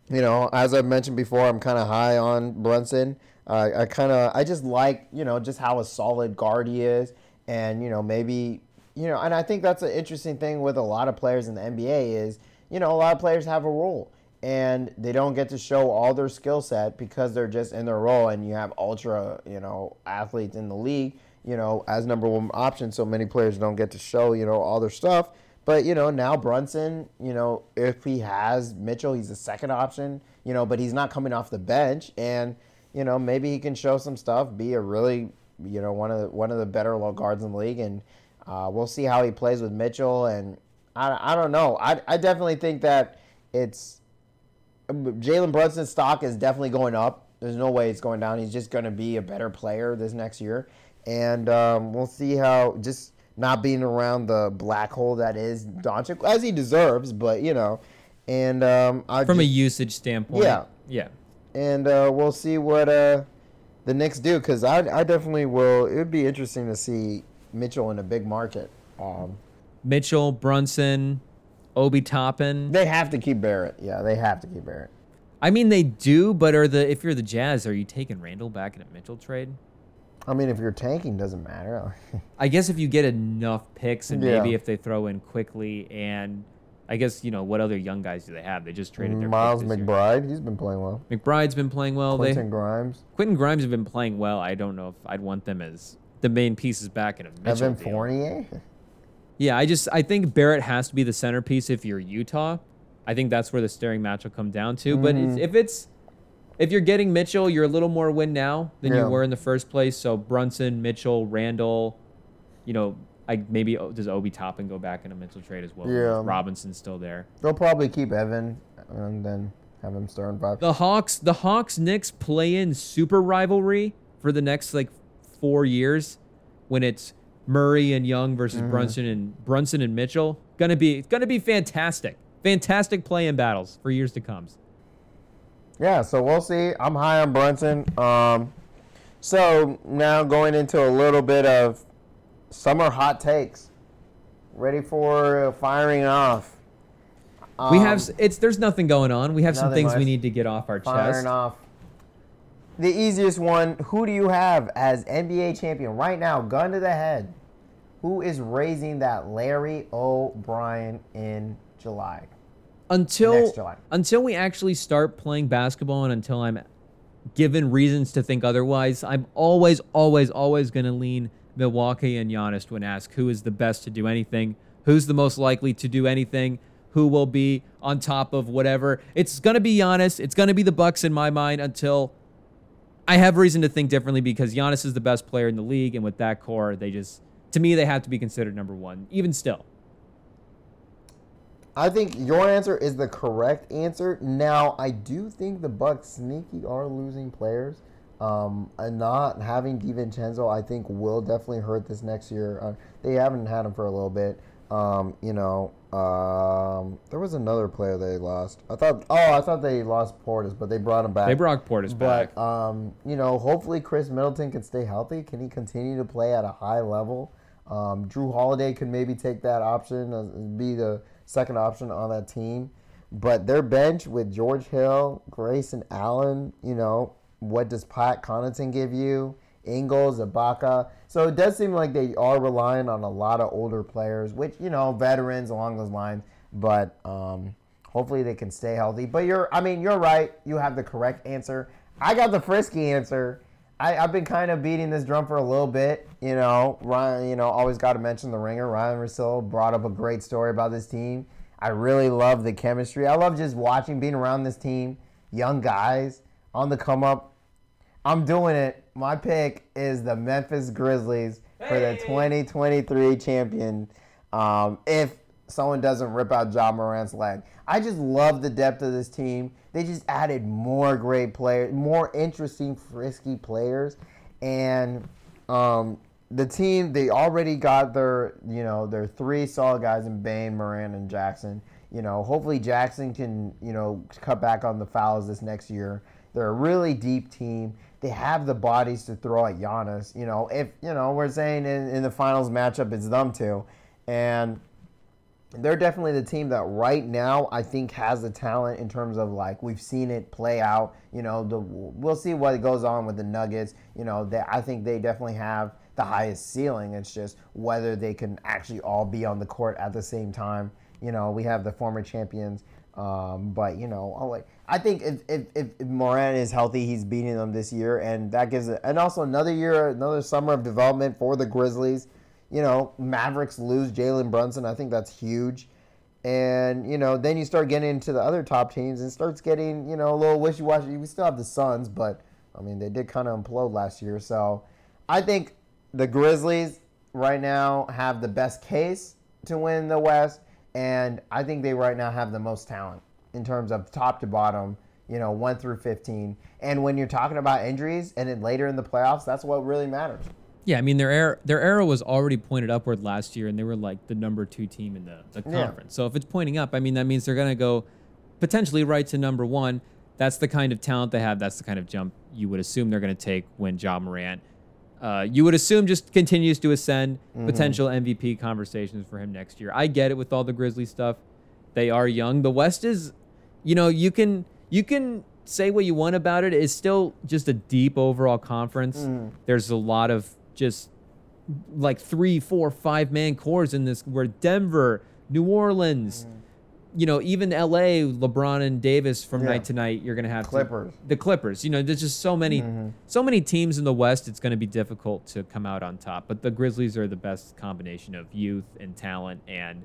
you know, as I've mentioned before, I'm kind of high on Brunson. Uh, I kind of, I just like, you know, just how a solid guard he is, and you know, maybe, you know, and I think that's an interesting thing with a lot of players in the NBA is, you know, a lot of players have a role, and they don't get to show all their skill set because they're just in their role, and you have ultra, you know, athletes in the league, you know, as number one option. So many players don't get to show, you know, all their stuff. But you know now Brunson, you know if he has Mitchell, he's the second option. You know, but he's not coming off the bench, and you know maybe he can show some stuff, be a really you know one of the, one of the better low guards in the league, and uh, we'll see how he plays with Mitchell. And I, I don't know. I, I definitely think that it's Jalen Brunson's stock is definitely going up. There's no way it's going down. He's just going to be a better player this next year, and um, we'll see how just not being around the black hole that is Doncic as he deserves, but you know, and um, I From a usage standpoint. Yeah. Yeah. and uh, we'll see what uh, the Knicks do because I, I definitely will. It would be interesting to see Mitchell in a big market. Um, Mitchell, Brunson, Obi Toppin. they have to keep Barrett. Yeah, they have to keep Barrett. I mean, they do, but are the if you're the Jazz, are you taking Randle back in a Mitchell trade? I mean, if you're tanking, doesn't matter. [laughs] I guess if you get enough picks and Yeah. maybe if they throw in Quickley and I guess you know what other young guys do they have? They just traded their Miles this year. McBride, he's been playing well. McBride's been playing well. They Quentin Grimes, Quentin Grimes have been playing well. I don't know if I'd want them as the main pieces back in a Mitchell Evan deal. Fournier. Yeah, I just I think Barrett has to be the centerpiece if you're Utah. I think that's where the staring match will come down to. But it's, Mhm. if it's if you're getting Mitchell, you're a little more win now than Yeah. you were in the first place. So Brunson, Mitchell, Randle, you know, I maybe does Obi Toppin go back in a Mitchell trade as well? Yeah. Robinson's still there. They'll probably keep Evan and then have him starting five. The Hawks, the Hawks Knicks play in super rivalry for the next like four years when it's Murray and Young versus Mm-hmm. Brunson and Brunson and Mitchell. Gonna be it's gonna be fantastic. Fantastic play in battles for years to come. Yeah, so we'll see. I'm high on Brunson. Um, so now going into a little bit of summer hot takes. Ready for firing off. we Um, have it's there's nothing going on. We have some things we need to get off our firing chest. off. The easiest one. Who do you have as NBA champion right now? Gun to the head. Who is raising that Larry O'Brien in July? Until July. until we actually start playing basketball and until I'm given reasons to think otherwise, I'm always, always, always going to lean Milwaukee and Giannis when asked who is the best to do anything, who's the most likely to do anything, who will be on top of whatever. It's going to be Giannis. It's going to be the Bucks in my mind until I have reason to think differently because Giannis is the best player in the league, and with that core, they just to me they have to be considered number one, even still. I think your answer is the correct answer. Now, I do think the Bucks sneaky are losing players. Um, and not having DiVincenzo, I think, will definitely hurt this next year. Uh, they haven't had him for a little bit. Um, you know, um, there was another player they lost. I thought, oh, I thought they lost Portis, but they brought him back. They brought Portis back. Um, you know, hopefully Khris Middleton can stay healthy. Can he continue to play at a high level? Um, Jrue Holiday could maybe take that option, uh, be the second option on that team. But their bench with George Hill, Grayson Allen, you know, what does Pat Connaughton give you? Ingles, Ibaka. So it does seem like they are relying on a lot of older players, which, you know, veterans along those lines. But um, hopefully they can stay healthy. But you're, I mean, you're right. You have the correct answer. I got the frisky answer. I, I've been kind of beating this drum for a little bit. You know, Ryan, you know, always got to mention the ringer. Ryen Russillo brought up a great story about this team. I really love the chemistry. I love just watching, being around this team. Young guys on the come up. I'm doing it. My pick is the Memphis Grizzlies for the 2023 champion. Um, if someone doesn't rip out Ja Morant's leg, I just love the depth of this team. They just added more great players, more interesting, frisky players, and um, the team they already got their you know their three solid guys in Bane, Morant, and Jackson. You know, hopefully Jackson can you know cut back on the fouls this next year. They're a really deep team. They have the bodies to throw at Giannis. You know, if you know we're saying in, in the finals matchup it's them two, and they're definitely the team that right now I think has the talent in terms of like we've seen it play out. You know, the we'll see what goes on with the Nuggets. You know, they, I think they definitely have the highest ceiling. It's just whether they can actually all be on the court at the same time. You know, we have the former champions, um, but you know, wait. I think if, if, if Morant is healthy, he's beating them this year, and that gives it, and also another year, another summer of development for the Grizzlies you know, Mavericks lose Jalen Brunson. I think that's huge. And, you know, then you start getting into the other top teams and starts getting, you know, a little wishy washy. We still have the Suns, but, I mean, they did kind of implode last year. So I think the Grizzlies right now have the best case to win the West. And I think they right now have the most talent in terms of top to bottom, you know, 1 through 15. And when you're talking about injuries and then later in the playoffs, that's what really matters. Yeah, I mean their arrow, their arrow was already pointed upward last year, and they were like the number two team in the, the Yeah. conference. So if it's pointing up, I mean that means they're gonna go potentially right to number one. That's the kind of talent they have. That's the kind of jump you would assume they're gonna take when Ja Morant. Uh, you would assume just continues to ascend. Mm-hmm. Potential MVP conversations for him next year. I get it with all the Grizzly stuff. They are young. The West is, you know, you can you can say what you want about it, it's still just a deep overall conference. Mm. There's a lot of just like three, four, five man cores in this where Denver, New Orleans, mm. You know, even LA, LeBron and Davis from Yeah. night to night, you're gonna have to- the Clippers. You know, there's just so many, so many teams in the West. It's going to be difficult to come out on top. But the Grizzlies are the best combination of youth and talent and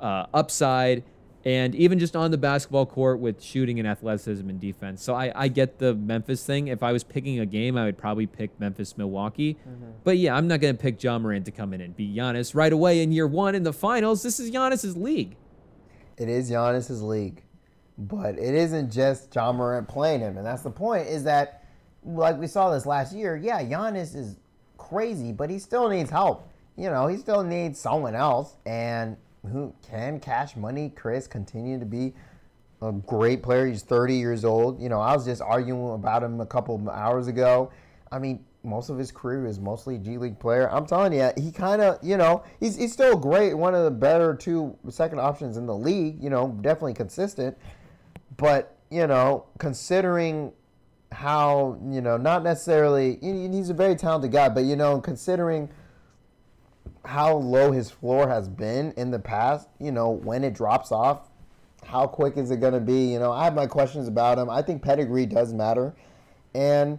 uh, upside, and even just on the basketball court with shooting and athleticism and defense. So I, I get the Memphis thing. If I was picking a game, I would probably pick Memphis, Milwaukee. But yeah, I'm not going to pick Ja Morant to come in and be Giannis right away in year one in the finals. This is Giannis's league. It is Giannis's league, but it isn't just Ja Morant playing him, and that's the point. Is that like we saw this last year? Yeah, Giannis is crazy, but he still needs help. You know, he still needs someone else, and who can Cash Money Khris continue to be a great player? He's 30 years old. You know, I was just arguing about him a couple hours ago. I mean, most of his career is mostly G League player. I'm telling you, he kind of, you know, he's, he's still great, one of the better two second options in the league. You know, definitely consistent. But you know, considering how you know, not necessarily, he's a very talented guy, but you know, considering how low his floor has been in the past, you know, when it drops off, how quick is it going to be? You know, I have my questions about him. I think pedigree does matter. And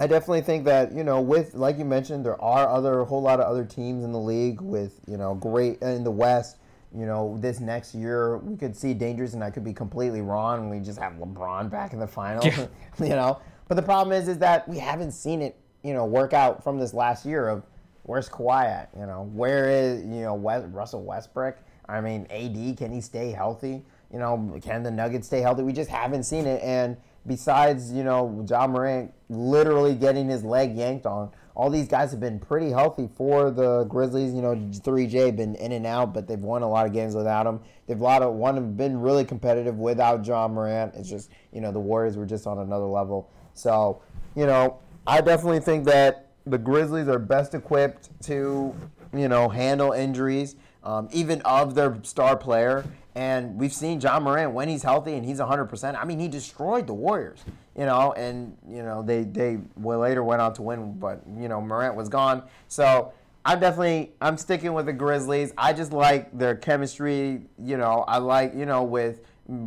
I definitely think that, you know, with, like you mentioned, there are other, a whole lot of other teams in the league with, you know, great, uh, in the West. You know, this next year we could see dangerous, and I could be completely wrong. And we just have LeBron back in the finals, Yeah. [laughs] you know. But the problem is, is that we haven't seen it, you know, work out from this last year of where's Kawhi at? You know, where is you know West, Russell Westbrook? I mean, AD can he stay healthy? You know, can the Nuggets stay healthy? We just haven't seen it. And besides, you know, Ja Morant literally getting his leg yanked on, all these guys have been pretty healthy for the Grizzlies. You know, 3J been in and out, but they've won a lot of games without him. They've a lot of one been really competitive without Ja Morant. It's just you know the Warriors were just on another level. So you know, I definitely think that the Grizzlies are best equipped to, you know, handle injuries, um, even of their star player. And we've seen Ja Morant when he's healthy and he's 100%. I mean, he destroyed the Warriors, you know, and, you know, they, they later went on to win, but, you know, Morant was gone. So I'm definitely, I'm sticking with the Grizzlies. I just like their chemistry, you know, I like, you know, with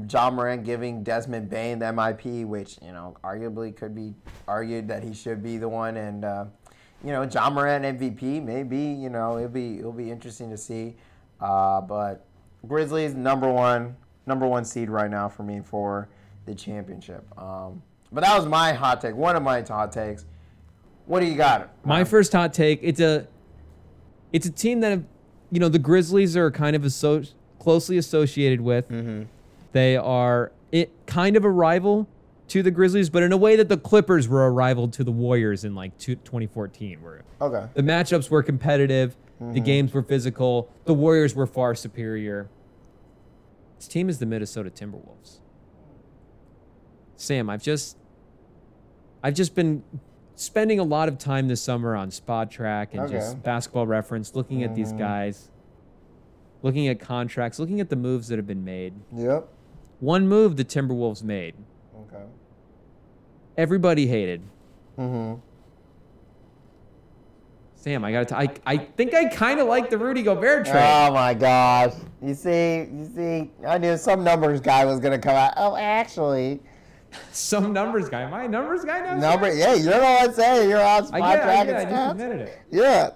Ja Morant giving Desmond Bane the MIP, which, you know, arguably could be argued that he should be the one. And, uh, you know, Ja Morant MVP, maybe, you know, it'll be it'll be interesting to see. Uh, but Grizzlies number one, number one seed right now for me for the championship. Um, but that was my hot take, one of my hot takes. What do you got? My first hot take. It's a, it's a team that, have, you know, the Grizzlies are kind of asso- closely associated with. They are it kind of a rival to the Grizzlies, but in a way that the Clippers were a rival to the Warriors in like two, 2014, where Okay. the matchups were competitive, the games were physical, the Warriors were far superior. This team is the Minnesota Timberwolves. Sam, I've just I've just been spending a lot of time this summer on Spotrac and Okay. just basketball reference, looking at these guys, looking at contracts, looking at the moves that have been made. Yep. One move the Timberwolves made, Okay. everybody hated. Mm-hmm. Sam, I got to. I I think I kind of like the Rudy Gobert trade. Oh my gosh! You see, you see, I knew some numbers guy was gonna come out. Oh, actually, [laughs] Some numbers guy. Am I a numbers guy now? number. Yeah, you know what I'm saying. You're on spot I get, I, track get, I just admitted it. Yeah.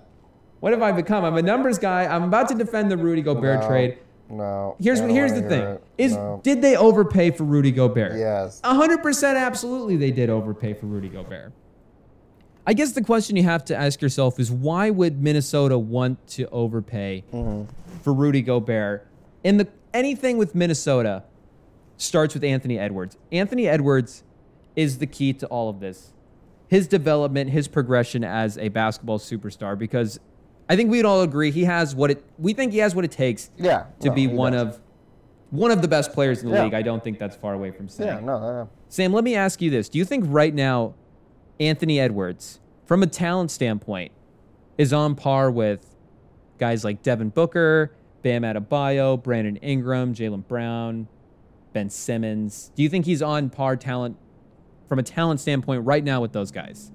What have I become? I'm a numbers guy. I'm about to defend the Rudy Gobert No. trade. No. Here's here's the thing: it. is No. did they overpay for Rudy Gobert? Yes. hundred percent, absolutely, they did overpay for Rudy Gobert. I guess the question you have to ask yourself is why would Minnesota want to overpay mm-hmm. for Rudy Gobert? And the anything with Minnesota starts with Anthony Edwards. Anthony Edwards is the key to all of this. His development, his progression as a basketball superstar because I think we'd all agree he has what it we think he has what it takes Yeah. to no, be one does. of one of the best players in the Yeah. league. I don't think that's far away from saying. Yeah. No, no. Sam, let me ask you this. Do you think right now Anthony Edwards, from a talent standpoint, is on par with guys like Devin Booker, Bam Adebayo, Brandon Ingram, Jaylen Brown, Ben Simmons. Do you think he's on par talent from a talent standpoint right now with those guys?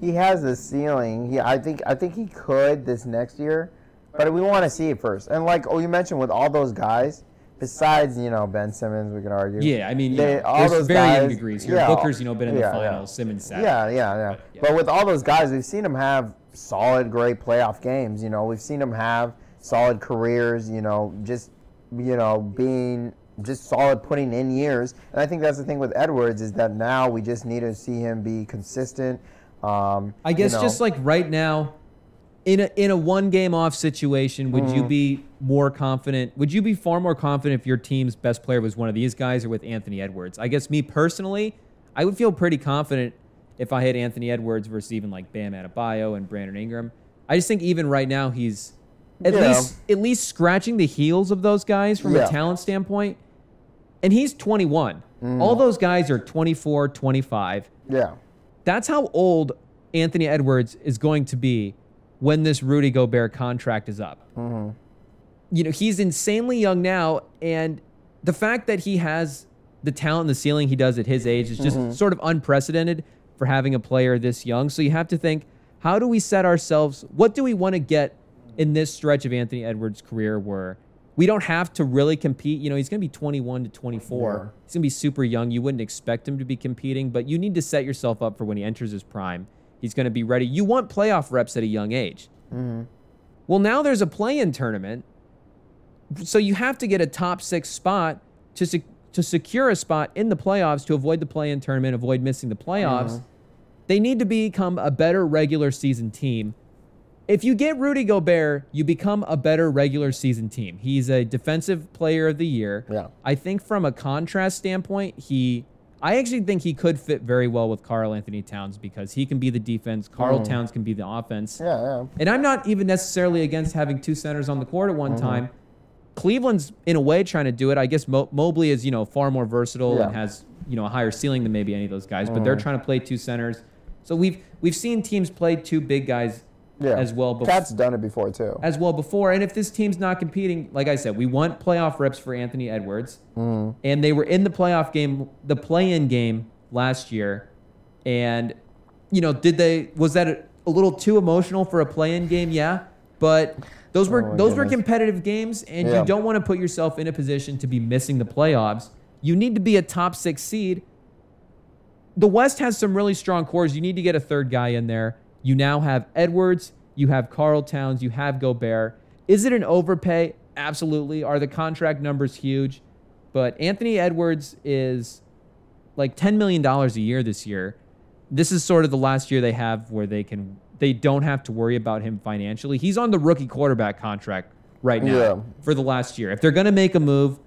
He has a ceiling. He, I think, I think he could this next year, but we want to see it first. And like, oh, you mentioned with all those guys, besides you know Ben Simmons, we could argue. Yeah, I mean, They- know, all there's those varying guys- degrees here. yeah. Booker's, you know, been in the Yeah, yeah. Simmons, sat. Yeah, yeah, yeah, yeah. But with all those guys, we've seen them have solid, great playoff games. You know, we've seen them have solid careers. You know, just you know being just solid, putting in years. And I think that's the thing with Edwards is that now we just need to see him be consistent. Um, I guess you know, just like right now, in a in a one game off situation, would Mm-hmm. you be more confident? Would you be far more confident if your team's best player was one of these guys or with Anthony Edwards? I guess me personally, I would feel pretty confident if I had Anthony Edwards versus even like Bam Adebayo and Brandon Ingram. I just think even right now he's at Yeah. least at least scratching the heels of those guys from Yeah. a talent standpoint. And he's 21. Mm. All those guys are 24, 25 yeah, that's how old Anthony Edwards is going to be when this Rudy Gobert contract is up. Mm-hmm. You know, he's insanely young now, and the fact that he has the talent and the ceiling he does at his age is just mm-hmm. sort of unprecedented for having a player this young. So you have to think, how do we set ourselves? What do we want to get in this stretch of Anthony Edwards' career where we don't have to really compete? You know, he's going to be 21 to 24. Yeah. He's going to be super young. You wouldn't expect him to be competing, but you need to set yourself up for when he enters his prime. He's going to be ready. You want playoff reps at a young age. Mm-hmm. Well, now there's a play-in tournament, so you have to get a top six spot to sec- to secure a spot in the playoffs to avoid the play-in tournament, avoid missing the playoffs. They need to become a better regular season team. If you get Rudy Gobert, you become a better regular season team. He's a defensive player of the year. Yeah. I think from a contrast standpoint, he I actually think he could fit very well with Karl Anthony Towns because he can be the defense, Karl hmm. Towns can be the offense. yeah, yeah. And I'm not even necessarily against having two centers on the court at one mm-hmm. time. Cleveland's in a way trying to do it. I guess Mo- Mobley is you know far more versatile and has you know a higher ceiling than maybe any of those guys. But they're mm-hmm. trying to play two centers. So we've we've seen teams play two big guys Yeah. as well. bef- KAT's done it before too. as well before. And if this team's not competing, like I said, we want playoff reps for Anthony Edwards. Mm-hmm. And they were in the playoff game, the play-in game last year. And you know, did they was that a, a little too emotional for a play-in game? Yeah. But those were Oh those were competitive games and Yeah. you don't want to put yourself in a position to be missing the playoffs. You need to be a top 6 seed. The West has some really strong cores. You need to get a third guy in there. You now have Edwards, you have Karl Towns, you have Gobert. Is it an overpay? Absolutely. Are the contract numbers huge? But Anthony Edwards is like $10 million a year this year. This is sort of the last year they have where they can they don't have to worry about him financially. He's on the rookie quarterback contract right now Yeah. for the last year. If they're going to make a move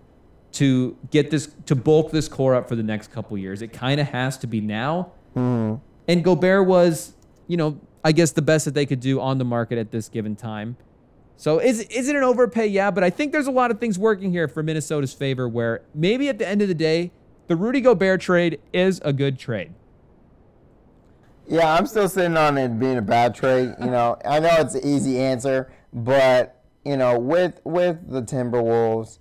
to get this to bulk this core up for the next couple years, it kind of has to be now. Mm-hmm. And Gobert was, you know, I guess the best that they could do on the market at this given time. So is is it an overpay? Yeah, but I think there's a lot of things working here for Minnesota's favor where maybe at the end of the day, the Rudy Gobert trade is a good trade. Yeah, I'm still sitting on it being a bad trade. You know, [laughs] I know it's an easy answer, but you know, with with the Timberwolves,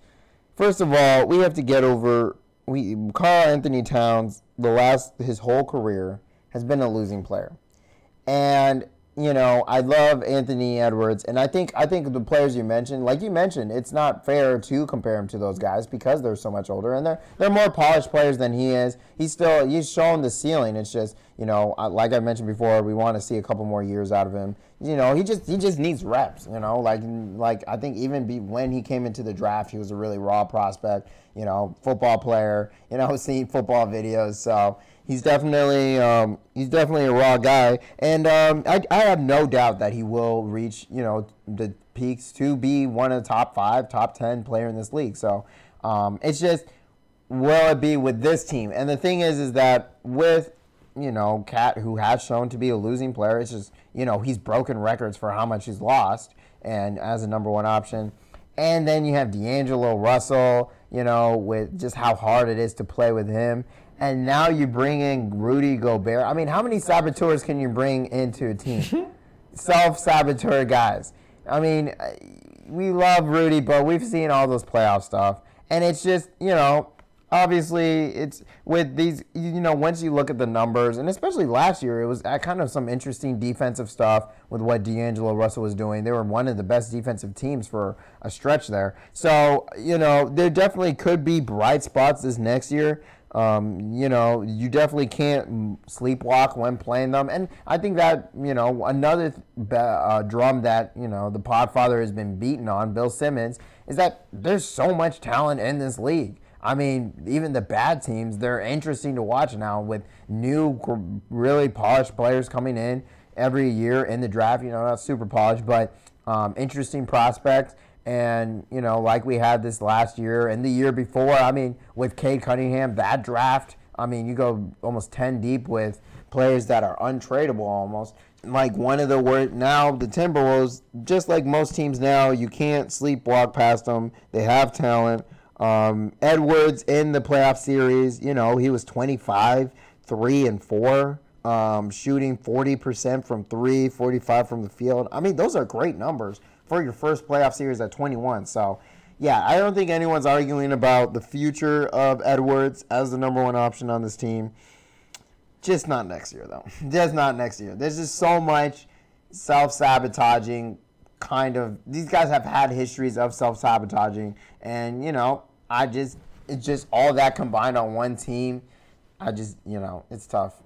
first of all, we have to get over we Karl Anthony Towns. The last his whole career has been a losing player, and you know, I love Anthony Edwards, and I think I think the players you mentioned, like you mentioned, it's not fair to compare him to those guys because they're so much older and they're they're more polished players than he is. He's still he's shown the ceiling. It's just you know, like I mentioned before, we want to see a couple more years out of him. You know, he just he just needs reps. You know, like like I think even be, when he came into the draft, he was a really raw prospect. You know, football player. You know, [laughs] seeing football videos. So he's definitely um, he's definitely a raw guy, and um, I, I have no doubt that he will reach you know the peaks to be one of the top five, top ten player in this league. So um, it's just will it be with this team? And the thing is, is that with you know KAT, who has shown to be a losing player, it's just you know he's broken records for how much he's lost, and as a number one option. And then you have D'Angelo Russell, you know, with just how hard it is to play with him. And now you bring in Rudy Gobert. I mean, how many saboteurs can you bring into a team? [laughs] Self saboteur guys. I mean, uh, we love Rudy, but we've seen all those playoff stuff. And it's just, you know, obviously it's with these you know once you look at the numbers and especially last year it was uh, kind of some interesting defensive stuff with what D'Angelo Russell was doing. They were one of the best defensive teams for a stretch there. So you know there definitely could be bright spots this next year. Um, you know, you definitely can't sleepwalk when playing them, and I think that you know another uh, drum that you know the Podfather has been beaten on, Bill Simmons, is that there's so much talent in this league. I mean, even the bad teams, they're interesting to watch now with new, really polished players coming in every year in the draft. You know, not super polished, but um, interesting prospects. And, you know, like we had this last year and the year before, I mean, with Cade Cunningham, that draft, I mean, you go almost 10 deep with players that are untradeable almost. Like one of the worst, now the Timberwolves, just like most teams now, you can't sleepwalk past them. They have talent. Um, Edwards in the playoff series, you know, he was 25, 3 and 4, um, shooting 40% from 3, 45 from the field. I mean, those are great numbers for your first playoff series at 21. So, yeah, I don't think anyone's arguing about the future of Edwards as the number one option on this team. Just not next year, though. [laughs] Just not next year. There's just so much self sabotaging kind of. These guys have had histories of self sabotaging. And, you know, I just it's just all that combined on one team. I just you know it's tough.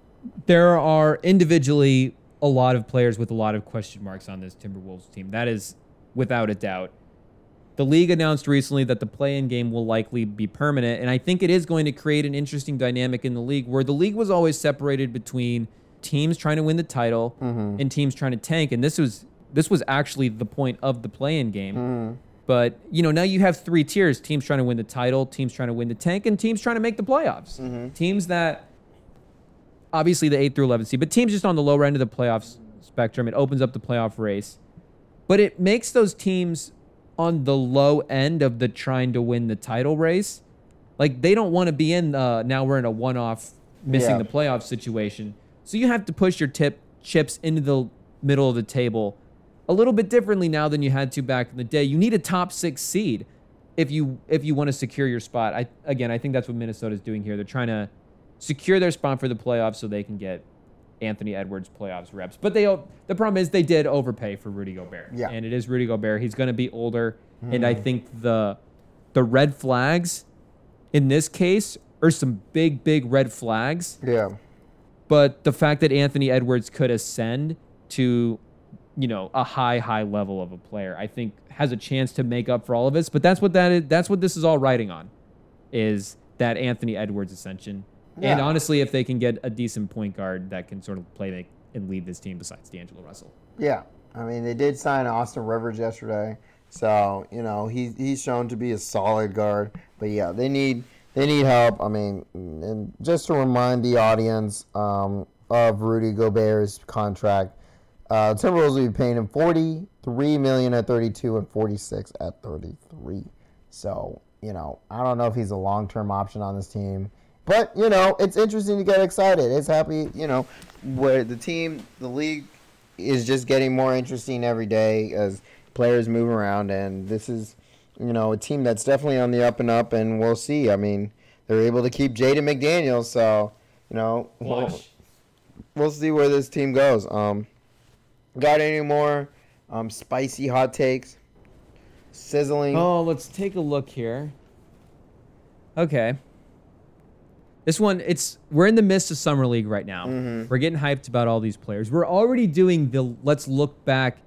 There are individually a lot of players with a lot of question marks on this Timberwolves team. That is without a doubt. The league announced recently that the play-in game will likely be permanent, and I think it is going to create an interesting dynamic in the league where the league was always separated between teams trying to win the title mm-hmm. and teams trying to tank, and this was this was actually the point of the play-in game. Mm. But you know, now you have three tiers: teams trying to win the title, teams trying to win the tank, and teams trying to make the playoffs. Mm-hmm. Teams that obviously the eight through eleven seed, but teams just on the lower end of the playoffs spectrum. It opens up the playoff race, but it makes those teams on the low end of the trying to win the title race. Like they don't want to be in the now we're in a one off missing yeah. the playoff situation. So you have to push your tip chips into the middle of the table a little bit differently now than you had to back in the day. You need a top six seed if you if you want to secure your spot. I again, I think that's what Minnesota's doing here. They're trying to secure their spot for the playoffs so they can get Anthony Edwards playoffs reps. But they the problem is they did overpay for Rudy Gobert. Yeah. And it is Rudy Gobert. He's going to be older, mm. and I think the the red flags in this case are some big big red flags. Yeah. But the fact that Anthony Edwards could ascend to you know a high high level of a player i think has a chance to make up for all of this but that's what that is that's what this is all riding on is that anthony edwards ascension yeah. and honestly if they can get a decent point guard that can sort of play and lead this team besides d'angelo russell yeah i mean they did sign austin rivers yesterday so you know he's he's shown to be a solid guard but yeah they need they need help i mean and just to remind the audience um, of rudy gobert's contract uh, Timberwolves will be paying him 43 million at 32 and 46 at 33. So, you know, I don't know if he's a long-term option on this team. But, you know, it's interesting to get excited. It's happy, you know, where the team, the league is just getting more interesting every day as players move around and this is, you know, a team that's definitely on the up and up and we'll see. I mean, they're able to keep Jaden McDaniels, so, you know, we'll, we'll see where this team goes. Um Got any more um, spicy hot takes? Sizzling. Oh, let's take a look here. Okay. This one, it's we're in the midst of summer league right now. Mm-hmm. We're getting hyped about all these players. We're already doing the let's look back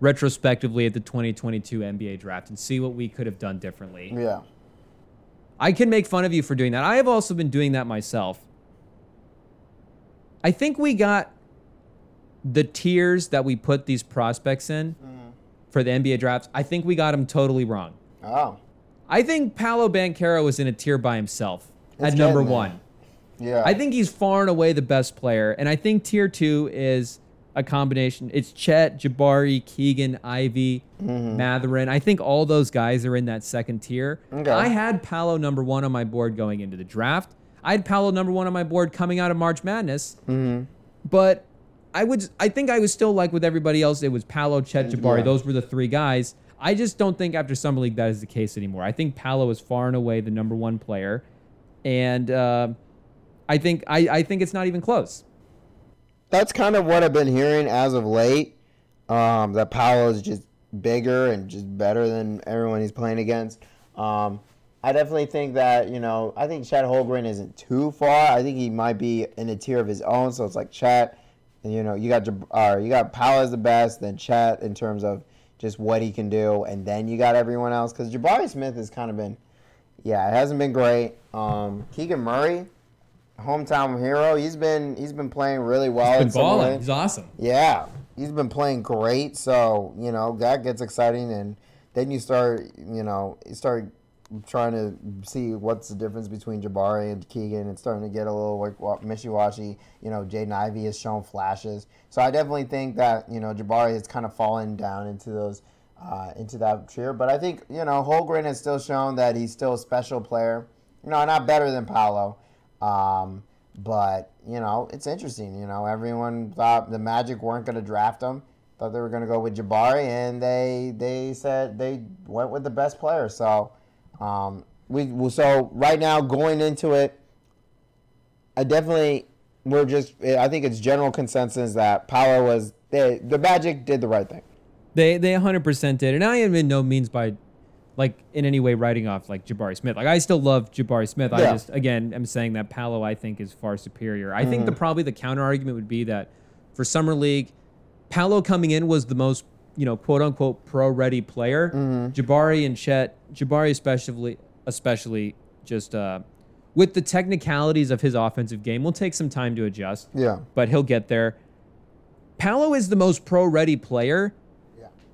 retrospectively at the 2022 NBA draft and see what we could have done differently. Yeah. I can make fun of you for doing that. I have also been doing that myself. I think we got the tiers that we put these prospects in mm. for the NBA drafts, I think we got them totally wrong. Oh. I think Paolo Banchero was in a tier by himself it's at number one. Yeah. I think he's far and away the best player. And I think tier two is a combination. It's Chet, Jabari, Keegan, Ivey, mm-hmm. Mathurin. I think all those guys are in that second tier. Okay. I had Paolo number one on my board going into the draft. I had Paolo number one on my board coming out of March Madness. Mm-hmm. But I would I think I was still like with everybody else. It was Paolo, Chet, Jabari. Yeah. Those were the three guys. I just don't think after summer league that is the case anymore. I think Paolo is far and away the number one player, and uh, I think I, I think it's not even close. That's kind of what I've been hearing as of late. Um, that Paolo is just bigger and just better than everyone he's playing against. Um, I definitely think that you know I think Chet Holmgren isn't too far. I think he might be in a tier of his own. So it's like Chet, and you know you got uh, you got Paolo as the best, then Chet in terms of just what he can do, and then you got everyone else because Jabari Smith has kind of been, yeah, it hasn't been great. Um, Keegan Murray, hometown hero, he's been he's been playing really well. He's been balling. He's awesome. Yeah, he's been playing great. So you know that gets exciting, and then you start you know you start trying to see what's the difference between Jabari and Keegan. It's starting to get a little like wishy-washy. You know, Jaden Ivey has shown flashes. So I definitely think that, you know, Jabari has kind of fallen down into those uh, into that tier. But I think, you know, Holmgren has still shown that he's still a special player. You know, not better than Paolo. Um, but, you know, it's interesting. You know, everyone thought the Magic weren't going to draft him. Thought they were going to go with Jabari, and they they said they went with the best player. So um, we so right now going into it, I definitely we're just I think it's general consensus that Paolo was they, the Magic did the right thing. They they 100% did, and I am in no means by like in any way writing off like Jabari Smith. Like I still love Jabari Smith. Yeah. I just again am saying that Paolo I think is far superior. I mm-hmm. think the mm-hmm. probably the counter argument would be that for summer league, Paolo coming in was the most you know, quote unquote pro ready player. Mm-hmm. Jabari and Chet, Jabari especially, especially just uh, with the technicalities of his offensive game, will take some time to adjust. Yeah, but he'll get there. Paolo is the most pro ready player.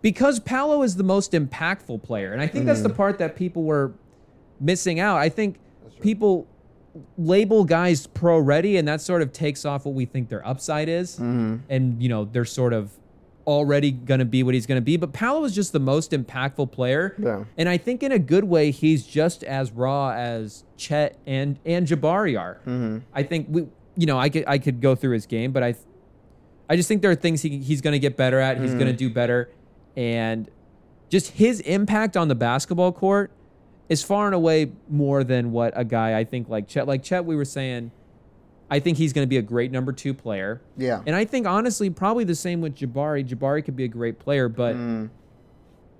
Because Paolo is the most impactful player, and I think mm-hmm. that's the mm-hmm. part that people were missing out. I think people label guys pro ready, and that sort of takes off what we think their upside is, mm-hmm. and you know they're sort of already going to be what he's going to be. But Paolo is just the most impactful player. Yeah. And I think in a good way, he's just as raw as Chet and, and Jabari are. Mm-hmm. I think we, you know, I could, I could go through his game, but I, I just think there are things he, he's going to get better at. He's going to do better. And just his impact on the basketball court is far and away more than what a guy I think like Chet, like Chet, we were saying, I think he's going to be a great number two player. Yeah. And I think, honestly, probably the same with Jabari. Jabari could be a great player, but mm.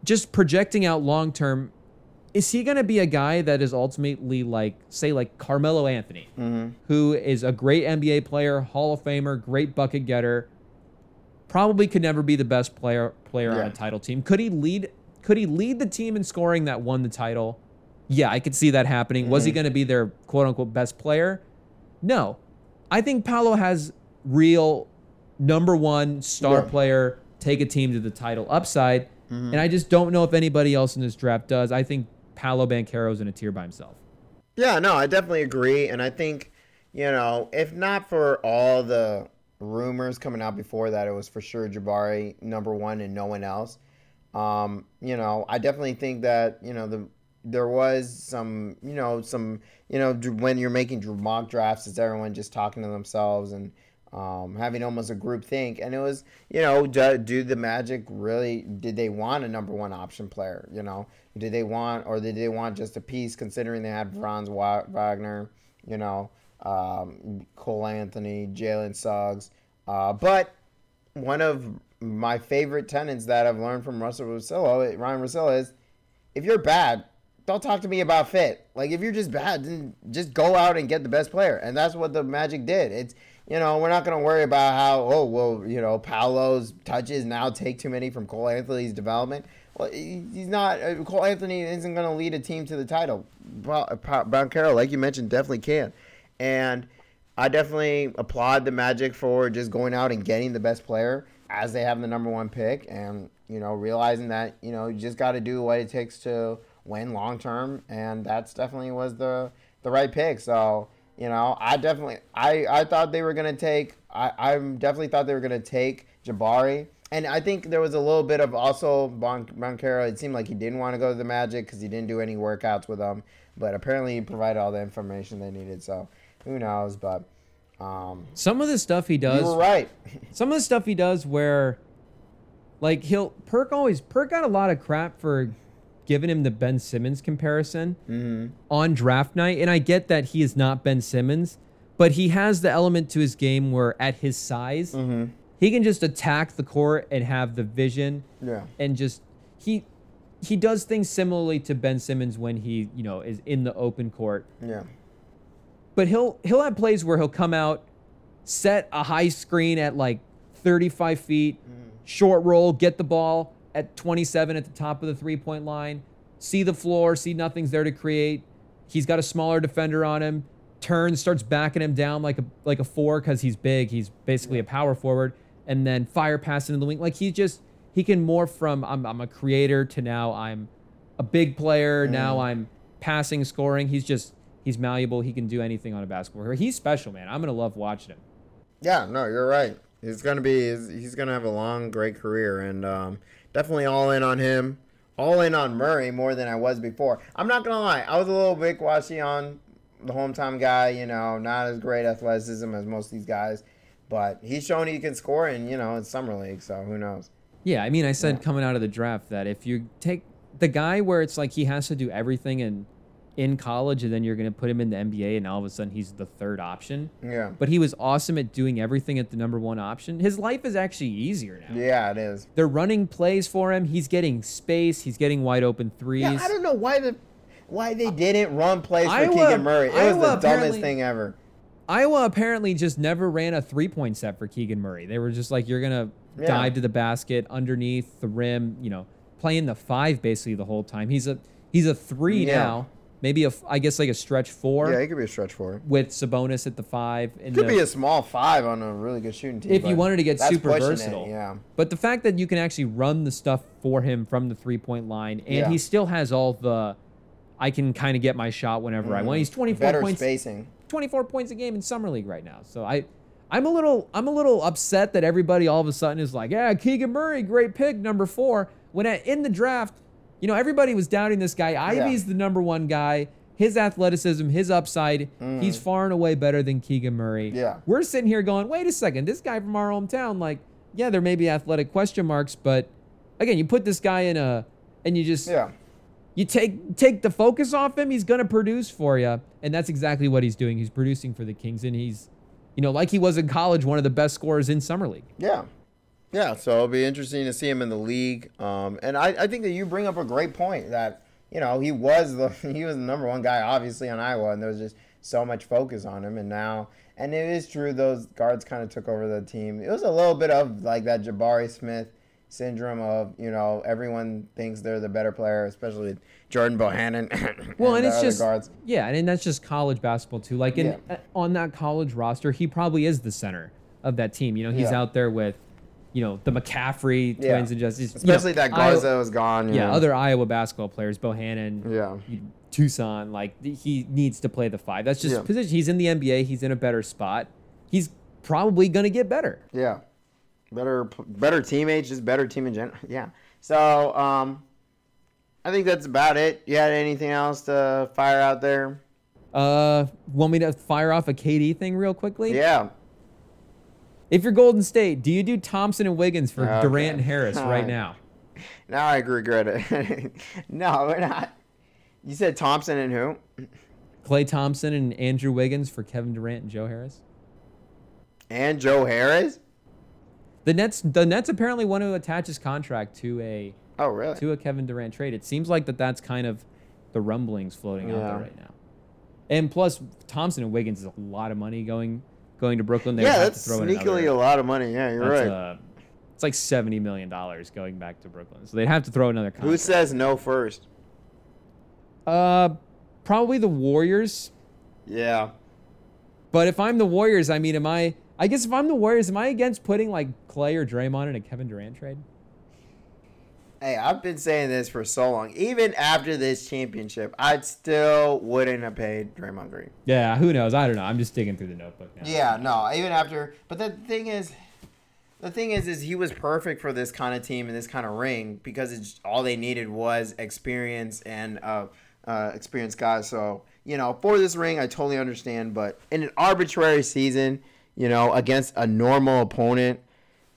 just projecting out long term, is he going to be a guy that is ultimately like, say, like Carmelo Anthony, mm-hmm. who is a great NBA player, Hall of Famer, great bucket getter, probably could never be the best player player yeah. on a title team. Could he lead? Could he lead the team in scoring that won the title? Yeah, I could see that happening. Mm-hmm. Was he mm-hmm. going to be their quote unquote best player? No. I think Paolo has real number one star yeah. player, take a team to the title upside. Mm-hmm. And I just don't know if anybody else in this draft does. I think Paolo Banchero's in a tier by himself. Yeah, no, I definitely agree. And I think, you know, if not for all the rumors coming out before that, it was for sure Jabari number one and no one else. Um, you know, I definitely think that, you know, the there was some, you know, some, you know, when you're making mock drafts, it's everyone just talking to themselves and um, having almost a group think. And it was, you know, do, do, the Magic really, did they want a number one option player? You know, did they want, or did they want just a piece considering they had Franz Wagner, you know, um, Cole Anthony, Jalen Suggs. Uh, but one of my favorite tenants that I've learned from Russell Russillo, Ryen Russillo, is if you're bad, don't talk to me about fit. Like if you're just bad, then just go out and get the best player. And that's what the Magic did. It's you know, we're not going to worry about how oh, well, you know, Paolo's touches now take too many from Cole Anthony's development. Well, he's not uh, Cole Anthony isn't going to lead a team to the title. Brown Carroll, like you mentioned, definitely can. And I definitely applaud the Magic for just going out and getting the best player as they have the number one pick and, you know, realizing that, you know, you just got to do what it takes to win long term, and that's definitely was the the right pick. So you know, I definitely I I thought they were gonna take I I definitely thought they were gonna take Jabari. And I think there was a little bit of also Bon- Banchero. It seemed like he didn't want to go to the Magic because he didn't do any workouts with them. But apparently, he provided all the information they needed. So who knows? But um, some of the stuff he does, you right. [laughs] some of the stuff he does where, like he'll Perk always Perk got a lot of crap for giving him the Ben Simmons comparison Mm-hmm. on draft night, and I get that he is not Ben Simmons, but he has the element to his game where at his size, Mm-hmm. he can just attack the court and have the vision Yeah. and just he he does things similarly to Ben Simmons when he, you know, is in the open court. Yeah. But he'll he'll have plays where he'll come out, set a high screen at like 35 feet, mm-hmm. short roll, get the ball at 27 at the top of the three point line, see the floor, see nothing's there to create. He's got a smaller defender on him, turns, starts backing him down like a like a four because he's big. He's basically a power forward, and then fire pass into the wing. Like he just he can morph from I'm I'm a creator to now I'm a big player. Now mm. I'm passing, scoring. He's just he's malleable. He can do anything on a basketball court. He's special, man. I'm gonna love watching him. Yeah, no, you're right. He's gonna be he's, he's gonna have a long, great career, and um, definitely all in on him. All in on Murray more than I was before. I'm not gonna lie, I was a little bit washy on the hometown guy. You know, not as great athleticism as most of these guys, but he's shown he can score, and you know, in summer league, so who knows? Yeah, I mean, I said Yeah. coming out of the draft that if you take the guy where it's like he has to do everything in in college, and then you're gonna put him in the NBA, and all of a sudden he's the third option. Yeah, But he was awesome at doing everything at the number one option. His life is actually easier now. yeah, it is. They're running plays for him. He's getting space. He's getting wide open threes. Yeah, I don't know why the why they didn't run plays for Iowa- Keegan Murray. It was the dumbest thing ever. Iowa apparently just never ran a three point set for Keegan Murray. They were just like, you're going to Yeah. dive to the basket underneath the rim, you know, playing the five basically the whole time. He's a he's a three Yeah. now, maybe a I guess like a stretch four Yeah, he could be a stretch four with Sabonis at the five. And Could the, be a small five on a really good shooting team. If you wanted to get super pushing it, versatile. yeah. But the fact that you can actually run the stuff for him from the three point line, and Yeah. he still has all the, I can kind of get my shot whenever I want. He's 24 Mm-hmm. Points, spacing. 24 points a game in summer league right now. So I, I'm a little, I'm a little upset that everybody all of a sudden is like, yeah, Keegan Murray, great pick, number four. When at, in the draft, you know, everybody was doubting this guy. Ivey's the number one guy. His athleticism, his upside, he's far and away better than Keegan Murray. Mm. Yeah. We're sitting here going, wait a second, this guy from our hometown, like, yeah, there may be athletic question marks, but again, you put this guy in a, and you just, Yeah. you take take the focus off him, he's gonna produce for you, and that's exactly what he's doing. He's producing for the Kings, and he's, you know, like he was in college, one of the best scorers in summer league. Yeah. Yeah. So it'll be interesting to see him in the league. Um, and I, I think that you bring up a great point that, you know, he was the [laughs] he was the number one guy obviously on Iowa and there was just so much focus on him and now and it is true those guards kind of took over the team. It was a little bit of like that Jabari Smith syndrome of, you know, everyone thinks they're the better player, especially Jordan Bohannon. [laughs] Well, and the it's just guards. yeah, and that's just college basketball too. Like in Yeah. on that college roster, he probably is the center of that team. You know, he's Yeah. out there with, you know, the McCaffrey Yeah. twins and just you know, Especially that Garza was gone. yeah, know. other Iowa basketball players, Bohannon, Yeah. Toussaint, like he needs to play the five. That's just Yeah. position. He's in the NBA. He's in a better spot. He's probably gonna get better. Yeah, better better teammates, just better team in general. [laughs] Yeah. So um, I think that's about it. You had anything else to fire out there? Uh, want me to fire off a KD thing real quickly? Yeah. If you're Golden State, do you do Thompson and Wiggins for Okay. Durant and Harris right now? Now I regret it. [laughs] no, we're not. You said Thompson and who? Klay Thompson and Andrew Wiggins for Kevin Durant and Joe Harris. And Joe Harris? The Nets, the Nets apparently want to attach his contract to a Oh, really? to a Kevin Durant trade. It seems like that that's kind of the rumblings floating out there right now. And plus, Thompson and Wiggins is a lot of money going going to Brooklyn. They yeah, that's to throw in sneakily another- a lot of money. Yeah, you're right. uh, it's like seventy million dollars going back to Brooklyn, so they'd have to throw another. Contract. Who says no first? Uh, probably the Warriors. Yeah. But if I'm the Warriors, I mean, am I? I guess if I'm the Warriors, am I against putting like Klay or Draymond in a Kevin Durant trade? Hey, I've been saying this for so long. Even after this championship, I still wouldn't have paid Draymond Green. Yeah, who knows? I don't know. I'm just digging through the notebook now. Yeah, no, even after. But the thing is, the thing is, is he was perfect for this kind of team and this kind of ring because it's all they needed was experience and uh, uh, experienced guys. So you know, for this ring, I totally understand. But in an arbitrary season, you know, against a normal opponent,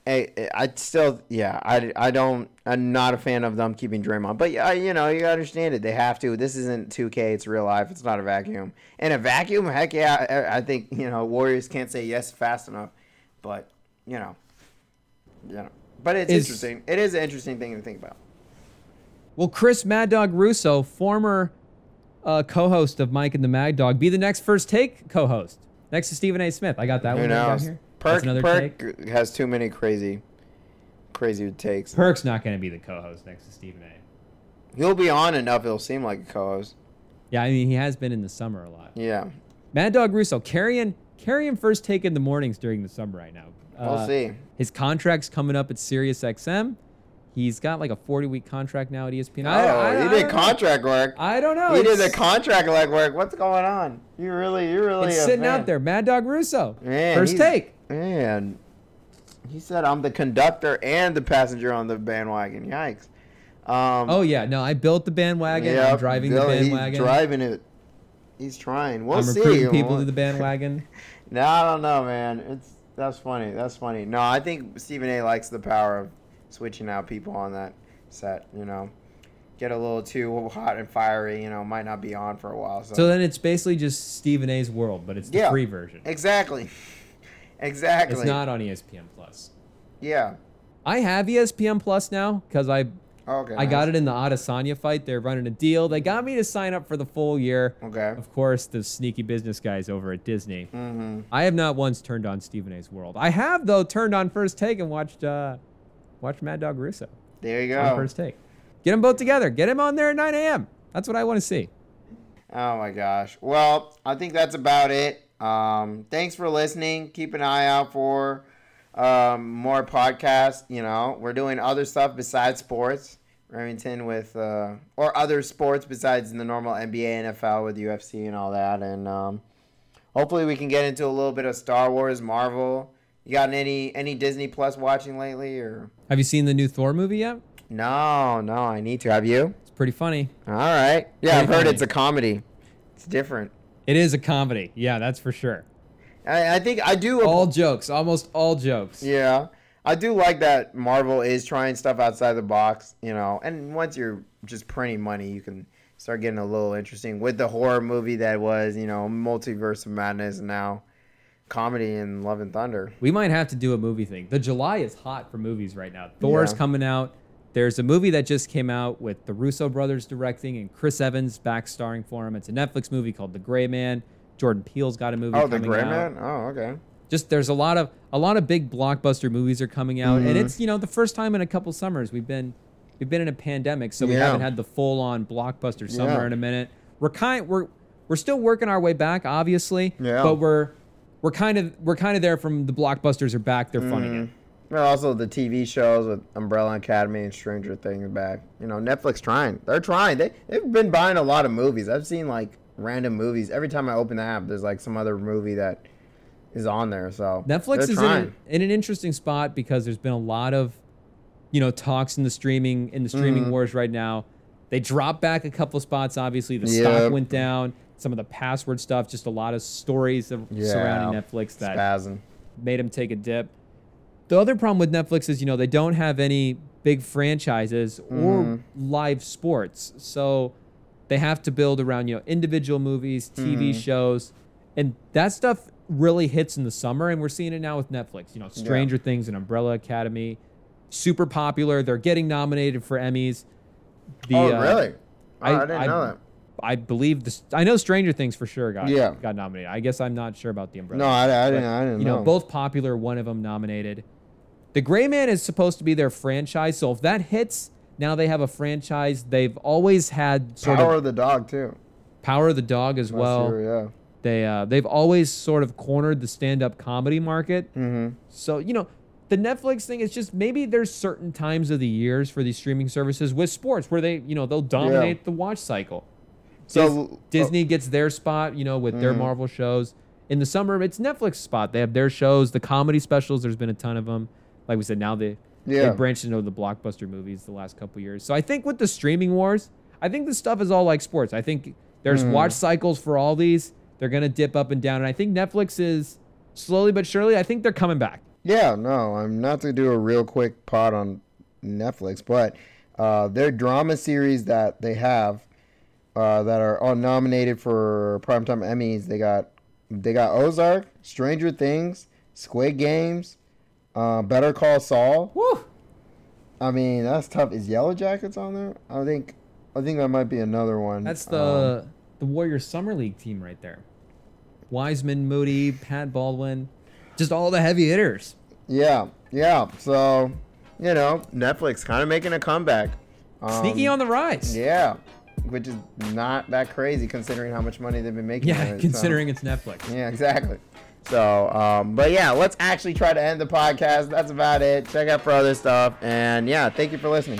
I, I still, yeah, I, I don't, I'm not a fan of them keeping Draymond. But yeah, you know, you understand it. They have to. This isn't 2K. It's real life. It's not a vacuum. And a vacuum, heck yeah, I, I think you know Warriors can't say yes fast enough. But you know, you know, but it's Is- interesting. It is an interesting thing to think about. Will Chris Mad Dog Russo, former uh, co-host of Mike and the Mad Dog, be the next first take co-host next to Stephen A. Smith? I got that Who one knows? here. Perk, another take. Perk has too many crazy, crazy takes. Perk's not going to be the co-host next to Stephen A. He'll be on enough. It'll seem like a co-host. Yeah, I mean he has been in the summer a lot. Yeah, Mad Dog Russo carrying carrying first take in the mornings during the summer right now. we'll Uh, see. His contract's coming up at Sirius XM. He's got like a 40 week contract now at ESPN. Oh, I, I, he did know. contract work. I don't know. He did the contract like work. What's going on? You really, you really. It's sitting fan. out there. Mad Dog Russo. Man, First take. Man, he said I'm the conductor and the passenger on the bandwagon. Yikes. Um, Oh yeah, no, I built the bandwagon. yeah, I'm driving Bill, the he's bandwagon. driving it. He's trying. We'll I'm see. recruiting people to the bandwagon. [laughs] No, I don't know, man. It's that's funny. That's funny. No, I think Stephen A. likes the power of switching out people on that set. You know, get a little too hot and fiery. You know, might not be on for a while. So, So then it's basically just Stephen A's world, but it's the Yeah. free version. exactly, exactly. It's not on ESPN Plus. Yeah. I have ESPN Plus now because I Okay. I got it in the Adesanya fight. They're running a deal. They got me to sign up for the full year. Okay. Of course, the sneaky business guys over at Disney. Mm-hmm. I have not once turned on Stephen A's World. I have though turned on First Take and watched uh, watched Mad Dog Russo There you on go. First Take. Get them both together. Get him on there at 9 a.m. That's what I want to see. Oh my gosh. Well, I think that's about it. Um, thanks for listening. Keep an eye out for um, more podcasts. You know, we're doing other stuff besides sports. Remington with uh, or other sports besides the normal NBA, NFL with UFC and all that, and um, hopefully we can get into a little bit of Star Wars, Marvel. You got any any Disney Plus watching lately or? Have you seen the new Thor movie yet? No, no, I need to. Have you? It's pretty funny. All right. Yeah, I've heard funny. it's a comedy. It's different. It is a comedy. Yeah, that's for sure. I, I think I do. All jokes, almost all jokes. Yeah, I do like that Marvel is trying stuff outside the box. You know, and once you're just printing money, you can start getting a little interesting with the horror movie that was, you know, multiverse of madness, and now comedy and Love and Thunder. We might have to do a movie thing. The July is hot for movies right now. Thor's Yeah. coming out. There's a movie that just came out with the Russo brothers directing and Chris Evans back starring for him. It's a Netflix movie called The Gray Man. Jordan Peele's got a movie Oh, the Gray out. Man. Oh, okay. Just there's a lot of a lot of big blockbuster movies are coming out, and Mhm. it's you know the first time in a couple summers we've been we've been in a pandemic, so we Yeah. haven't had the full on blockbuster summer Yeah. in a minute. We're kind we're we're still working our way back, obviously, Yeah. but we're we're kind of we're kind of there from the blockbusters are back. They're funny again. Well, also the TV shows with Umbrella Academy and Stranger Things back. You know, Netflix trying. They're trying. They they've been buying a lot of movies. I've seen like random movies every time I open the app. There's like some other movie that is on there. So Netflix is in, an- in an interesting spot because there's been a lot of, you know, talks in the streaming in the streaming Mhm. wars right now. They dropped back a couple spots. Obviously, the Yep. stock went down. Some of the password stuff, just a lot of stories of Yeah. surrounding Netflix that made them take a dip. The other problem with Netflix is, you know, they don't have any big franchises or Mhm. live sports. So they have to build around, you know, individual movies, TV Mhm. shows. And that stuff really hits in the summer. And we're seeing it now with Netflix. You know, Stranger Things and Umbrella Academy, super popular. They're getting nominated for Emmys. The, oh, uh, really? Oh, I- I, didn't I- know that. I believe this. I know Stranger Things for sure got Yeah. got nominated. I guess I'm not sure about the Umbrella. No, I, I didn't. I didn't you know, both popular. One of them nominated. The Gray Man is supposed to be their franchise, so if that hits, now they have a franchise. They've always had sort of. Power of of the Dog too. Power of the Dog as well. yeah. They uh, they've always sort of cornered the stand-up comedy market. Mm-hmm. So you know, the Netflix thing is just maybe there's certain times of the years for these streaming services with sports where they you know they'll dominate the watch cycle. So Dis- Disney gets their spot, you know, with their Mhm. Marvel shows. In the summer, it's Netflix spot. They have their shows, the comedy specials. There's been a ton of them. Like we said, now they Yeah. they branched into the blockbuster movies the last couple years. So I think with the streaming wars, I think this stuff is all like sports. I think there's Mhm. watch cycles for all these. They're gonna dip up and down, and I think Netflix is slowly but surely. I think they're coming back. Yeah, no, I'm not to do a real quick pod on Netflix, but uh, their drama series that they have uh, that are all nominated for primetime Emmys. They got they got Ozark, Stranger Things, Squid Games, uh, Better Call Saul. Woo! I mean, that's tough. Is Yellow Jackets on there? I think I think that might be another one. That's the Um, the Warriors Summer League team right there. Wiseman, Moody, Pat Baldwin, just all the heavy hitters. yeah, yeah. So you know, Netflix kind of making a comeback. Um, Sneaky on the rise. Yeah, which is not that crazy considering how much money they've been making. Yeah, it, [laughs] so- considering it's Netflix. Yeah, exactly. So, um, but yeah, let's actually try to end the podcast. That's about it. Check out for other stuff. And yeah, thank you for listening.